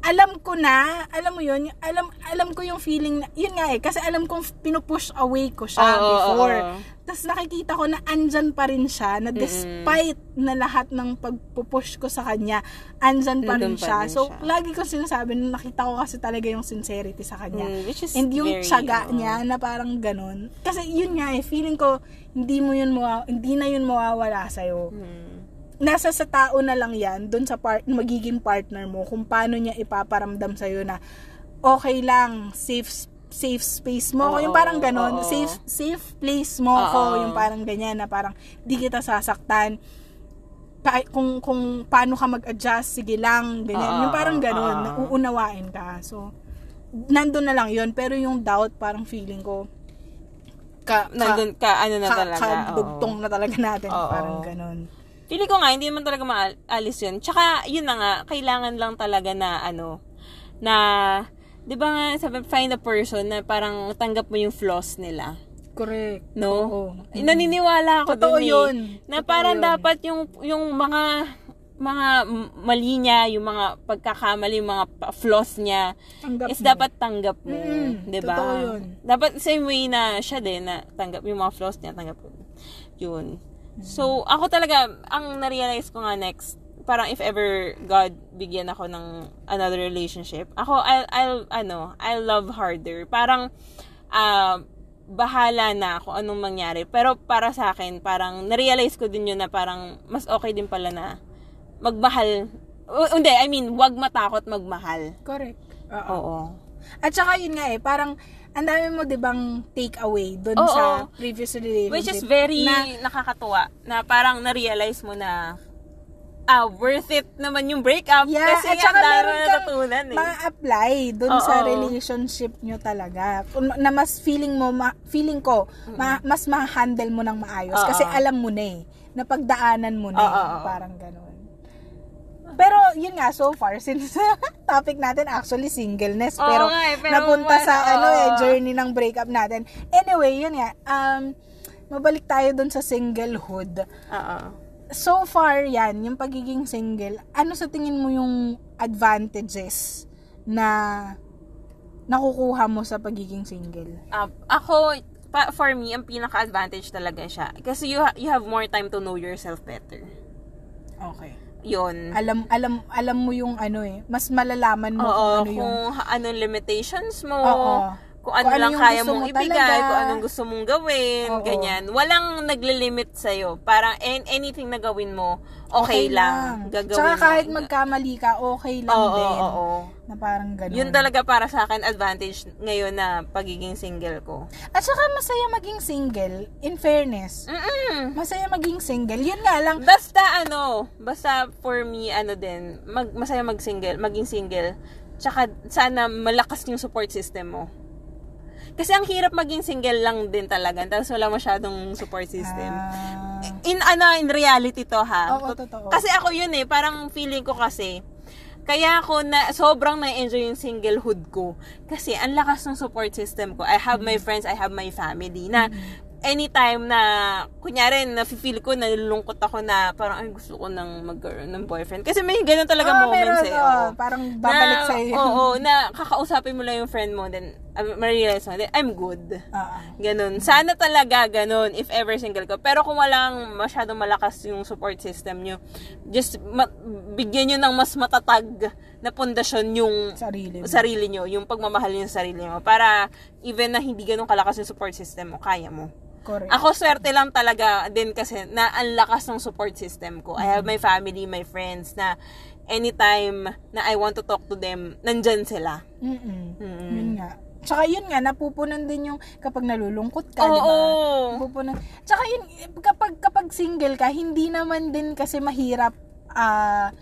alam ko na, alam mo yun, alam alam ko yung feeling, na, yun nga eh, kasi alam kong pinupush away ko siya Oo, before. oo. Tapos nakikita ko na andyan pa rin siya, na despite na lahat ng pagpupush ko sa kanya, andyan pa rin Nandun pa siya. rin So, siya. lagi ko sinasabi na nakita ko kasi talaga yung sincerity sa kanya. Mm, which is And yung very, tiyaga oo. niya na parang ganun. Kasi yun nga eh, feeling ko, hindi mo yun mawa, hindi na yun mawawala sa'yo Mm. Nasa sa tao na lang yan, dun sa part, magiging partner mo, kung paano niya ipaparamdam sa'yo na okay lang, safe safe space mo ako, Oo, yung parang ganon, oo. safe safe place mo ako, Oo. yung parang ganyan na parang di kita sasaktan. Pa, kung kung paano ka mag-adjust, sige lang, ganyan. Oo, yung parang ganon, oo. na uunawain ka. So, nandun na lang yun, pero yung doubt, parang feeling ko, ka, ka, Nandun ka, ano na ka, talaga. oo. kadugtong na talaga natin, Oo. parang ganon. Feeling ko nga, hindi naman talaga maalis yun. Tsaka, yun na nga, kailangan lang talaga na, ano, na, di ba nga, sabi, find a person na parang tanggap mo yung flaws nila. Correct. No? Oo. Eh, Naniniwala ako Totoo dun eh. yun. Na Totoo parang yun. dapat yung, yung mga, mga mali niya, yung mga pagkakamali, yung mga flaws niya, Tanggap is mo. dapat tanggap mo. Mm, di ba? totoo yun. Dapat same way na siya din, na tanggap yung mga flaws niya, tanggap mo. Yun. So, ako talaga, ang na-realize ko nga next, parang if ever God bigyan ako ng another relationship, ako, I'll, I'll ano, I'll love harder. Parang, ah, bahala na kung anong mangyari. Pero para sa akin, parang na-realize ko din yun na parang mas okay din pala na magmahal. O, hindi, I mean, wag matakot magmahal. Correct. Oo. Oo. At saka yun nga eh, parang ang dami mo 'di bang take away doon Oo. sa previous relationship. Which is very na, nakakatuwa na parang na-realize mo na ah, worth it naman yung breakup yeah, kasi at saka dami na kang natutunan eh. ma-apply doon Oo. sa relationship nyo talaga. Na mas feeling mo, ma- feeling ko, ma- mas ma-handle mo ng maayos. Oo. Kasi alam mo na eh. Napagdaanan mo na eh. Oo. Parang ganun. Pero yun nga, so far, since topic natin actually singleness, pero, nga eh, pero napunta wala, sa ano oo. eh, journey ng breakup natin. Anyway, yun nga, um, mabalik tayo dun sa singlehood. Oo. So far, yan, yung pagiging single, ano sa tingin mo yung advantages na nakukuha mo sa pagiging single? Ah, ako, pa, for me, ang pinaka-advantage talaga siya. Kasi you, ha- you have more time to know yourself better. Okay. Yun. Alam alam alam mo yung ano eh, mas malalaman mo Oo, kung ano kung yung ha- anong limitations mo, Oo. Kung ano Kung ano lang kaya mong mo ibigay, talaga. kung anong gusto mong gawin, Oo. ganyan. Walang naglilimit sa'yo. Parang an- anything na gawin mo, okay, lang. Gagawin Tsaka mo. kahit magkamali ka, okay lang Oo, din. oo, oo. Na parang ganun. Yun talaga para sa akin advantage ngayon na pagiging single ko. At saka masaya maging single, in fairness. Mm-mm. Masaya maging single. Yun nga lang, Basta ano, basta for me ano din, mag, masaya mag-single, maging single. Tsaka sana malakas yung support system mo. Kasi ang hirap maging single lang din talaga. Tapos wala masyadong support system. Ah, in ano, in reality to ha. Oo, totoo. Kasi ako yun eh, parang feeling ko kasi, kaya ako na sobrang na-enjoy yung singlehood ko. Kasi ang lakas ng support system ko. I have my friends, I have my family. Na anytime na, kunyari, na-feel ko, nalulungkot ako na parang, ay, gusto ko nang magkaroon ng boyfriend. Kasi may ganun talaga ah, moments meron, eh. oo. parang babalik na, sa'yo. Oo, na kakausapin mo lang yung friend mo, then, uh, ma-realize mo, then, I'm good. Ah, Ganun. Sana talaga ganun if ever single ka. Pero kung walang masyadong malakas yung support system nyo, just ma- bigyan nyo ng mas matatag na pundasyon yung sarili. mo. sarili nyo, yung pagmamahal nyo sa sarili mo. Para even na hindi ganun kalakas yung support system mo, kaya mo. Correct. Ako swerte lang talaga din kasi na ang lakas ng support system ko. I have my family, my friends na anytime na I want to talk to them, nandyan sila. Mm-mm. Mm-mm. Yun nga. Tsaka yun nga, napupunan din yung kapag nalulungkot ka, Oo. di ba? Napupunan. Tsaka yun, kapag, kapag single ka, hindi naman din kasi mahirap, ah,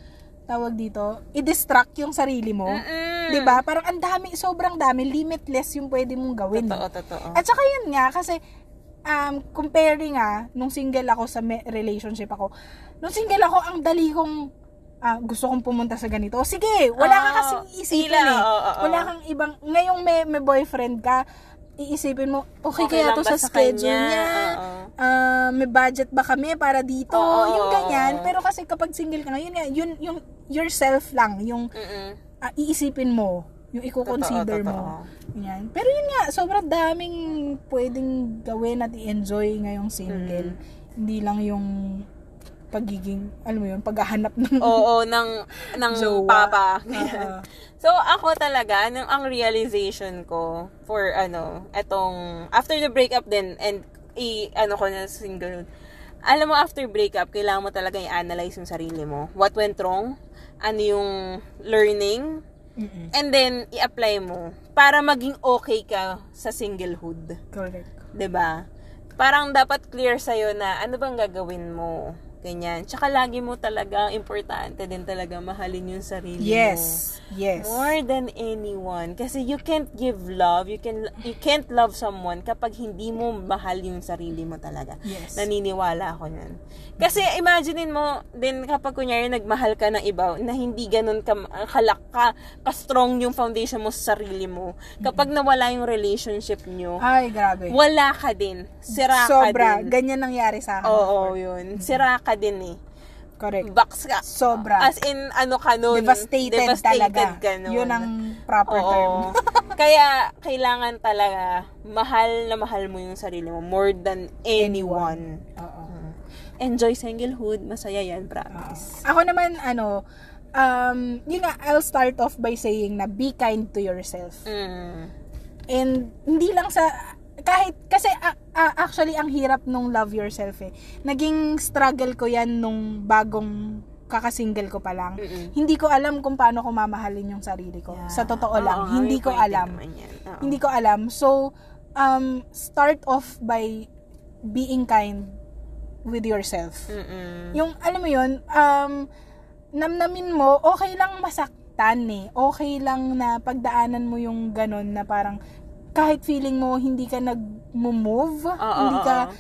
tawag dito, i-distract yung sarili mo. Mm-mm. Di ba? Parang ang dami, sobrang dami, limitless yung pwede mong gawin. Totoo, totoo. At saka yun nga, kasi um, comparing ah, nung single ako sa relationship ako, nung single ako, ang dali kong ah, gusto kong pumunta sa ganito. Sige, wala ka Oo. kasing isipin Ila, eh. oo, oo. Wala kang ibang, ngayong may, may boyfriend ka, iisipin mo, okay, Okay kaya to sa sa schedule kanya? niya? Oo. Ah, may budget ba kami para dito? Oo, yung ganyan. Pero kasi kapag single ka ngayon, yun, yung yourself lang, yung Mm-mm. ah, iisipin mo, yung i-consider mo. Yan. Pero yun nga, sobrang daming pwedeng gawin at i-enjoy ngayong single. Hindi lang yung pagiging, alam mo yun, paghahanap ng Oo, ng, ng Jowa. papa. So, ako talaga, nung ang realization ko for, ano, etong, after the breakup din, and, i, ano ko na single, alam mo, after breakup, kailangan mo talaga i-analyze yung sarili mo. What went wrong? Ano yung learning? Mm-mm. And then, i-apply mo para maging okay ka sa singlehood. Correct. 'di ba? Parang dapat clear sa'yo na ano bang gagawin mo. Ganyan. Tsaka lagi mo talaga, importante din talaga mahalin yung sarili mo. Yes. Yes. More than anyone. Kasi you can't give love, you can you can't love someone kapag hindi mo mahal yung sarili mo talaga. Yes. Naniniwala ako nun. Kasi imaginein mo din kapag kunyari nagmahal ka ng iba na hindi ganun ka kalak ka, ka-strong yung foundation mo sa sarili mo. Kapag nawala yung relationship nyo, Ay, grabe. wala ka din. Sira Sobra. ka din. Ganyan nangyari sa akin. Oo, yun. Sira ka din eh. Correct. Box ka. Sobra. As in, ano ka nun. Devastated, talaga. ka nun. Yun ang proper Oo. term. Kaya, kailangan talaga, mahal na mahal mo yung sarili mo more than anyone. Oo. Enjoy singlehood. Masaya yan, promise. Ako naman, ano, um, yun nga, I'll start off by saying na be kind to yourself. Mm. And hindi lang sa kahit kasi a- a- actually ang hirap nung love yourself eh. Naging struggle ko 'yan nung bagong kakasingle ko pa lang. Mm-mm. Hindi ko alam kung paano ko mamahalin yung sarili ko. Yeah. Sa totoo lang, Oo, hindi ko alam. Hindi ko alam. So um start off by being kind with yourself. Mm-mm. Yung, alam mo yun, um, namnamin mo, okay lang masaktan eh. Okay lang na pagdaanan mo yung ganon na parang, kahit feeling mo hindi ka nag-move, Oo, hindi ka,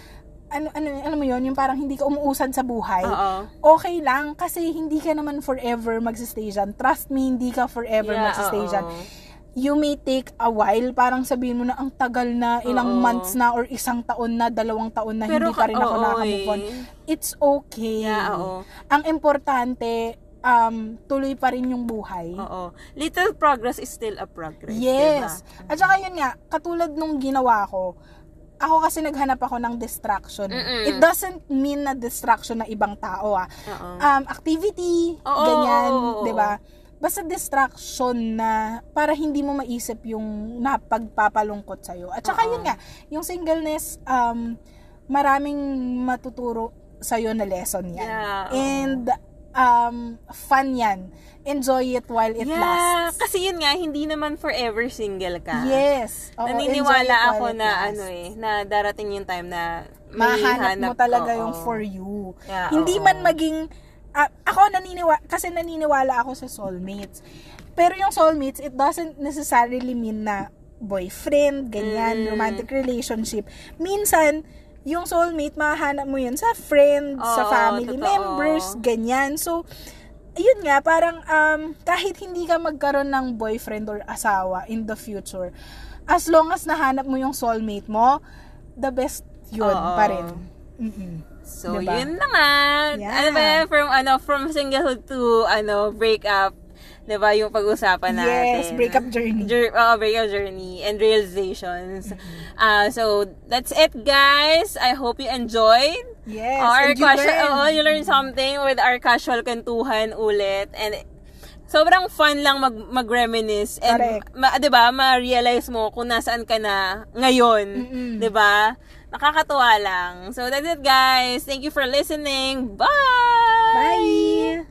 ano, ano, alam mo yun, yung parang hindi ka umuusad sa buhay, Oo. okay lang kasi hindi ka naman forever magsistay. Trust me, hindi ka forever Yeah, magsistay oo. dyan. You may take a while, parang sabihin mo na ang tagal na, ilang Oo. months na or isang taon na, dalawang taon na Pero hindi pa rin ako nakamove on. eh. It's okay. Yeah, oo. Ang importante, um, tuloy pa rin yung buhay. Oo. Little progress is still a progress. Yes. Diba? At saka yun nga, katulad nung ginawa ko, ako kasi naghanap ako ng distraction. Mm-mm. It doesn't mean na distraction na ibang tao ah. Um, activity, Oo, ganyan, 'di ba? Basta distraction na para hindi mo maisip yung napagpapalungkot sa'yo. At saka Oo. yun nga, yung singleness, um, maraming matuturo sa'yo na lesson yan. Yeah, oo. And um, fun yan. Enjoy it while it yeah, lasts. kasi yun nga, hindi naman forever single ka. Yes. Oo, Naniniwala ako na ano eh, na darating yung time na mahanap mo talaga oo. yung for you. Yeah, Hindi oo. man maging ah, ako naniniwala kasi naniniwala ako sa soulmates. Pero yung soulmates, it doesn't necessarily mean na boyfriend, ganyan, Mm. romantic relationship. Minsan, yung soulmate, mahanap mo yun sa friends, sa Oo, family totoo. members, ganyan. So, ayun nga, parang um, kahit hindi ka magkaroon ng boyfriend or asawa in the future, as long as nahanap mo yung soulmate mo, the best yun Oo. pa rin. Mm-mm. So, Diba? yun na nga. Yeah. Ano ba? From, ano, from singlehood to, ano, breakup. Diba? Yung pag-usapan natin. Yes, breakup journey. Jour- oh, breakup journey and realizations. Uh, so, that's it, guys. I hope you enjoyed. Yes, our and you casual, oo, you learn something with our casual kwentuhan ulit. And sobrang fun lang mag, mag-reminisce. And, Correct. ma, di ba, ma-realize mo kung nasaan ka na ngayon. Mm-mm. Di ba? Nakakatuwa lang. So, that's it, guys. Thank you for listening. Bye! Bye!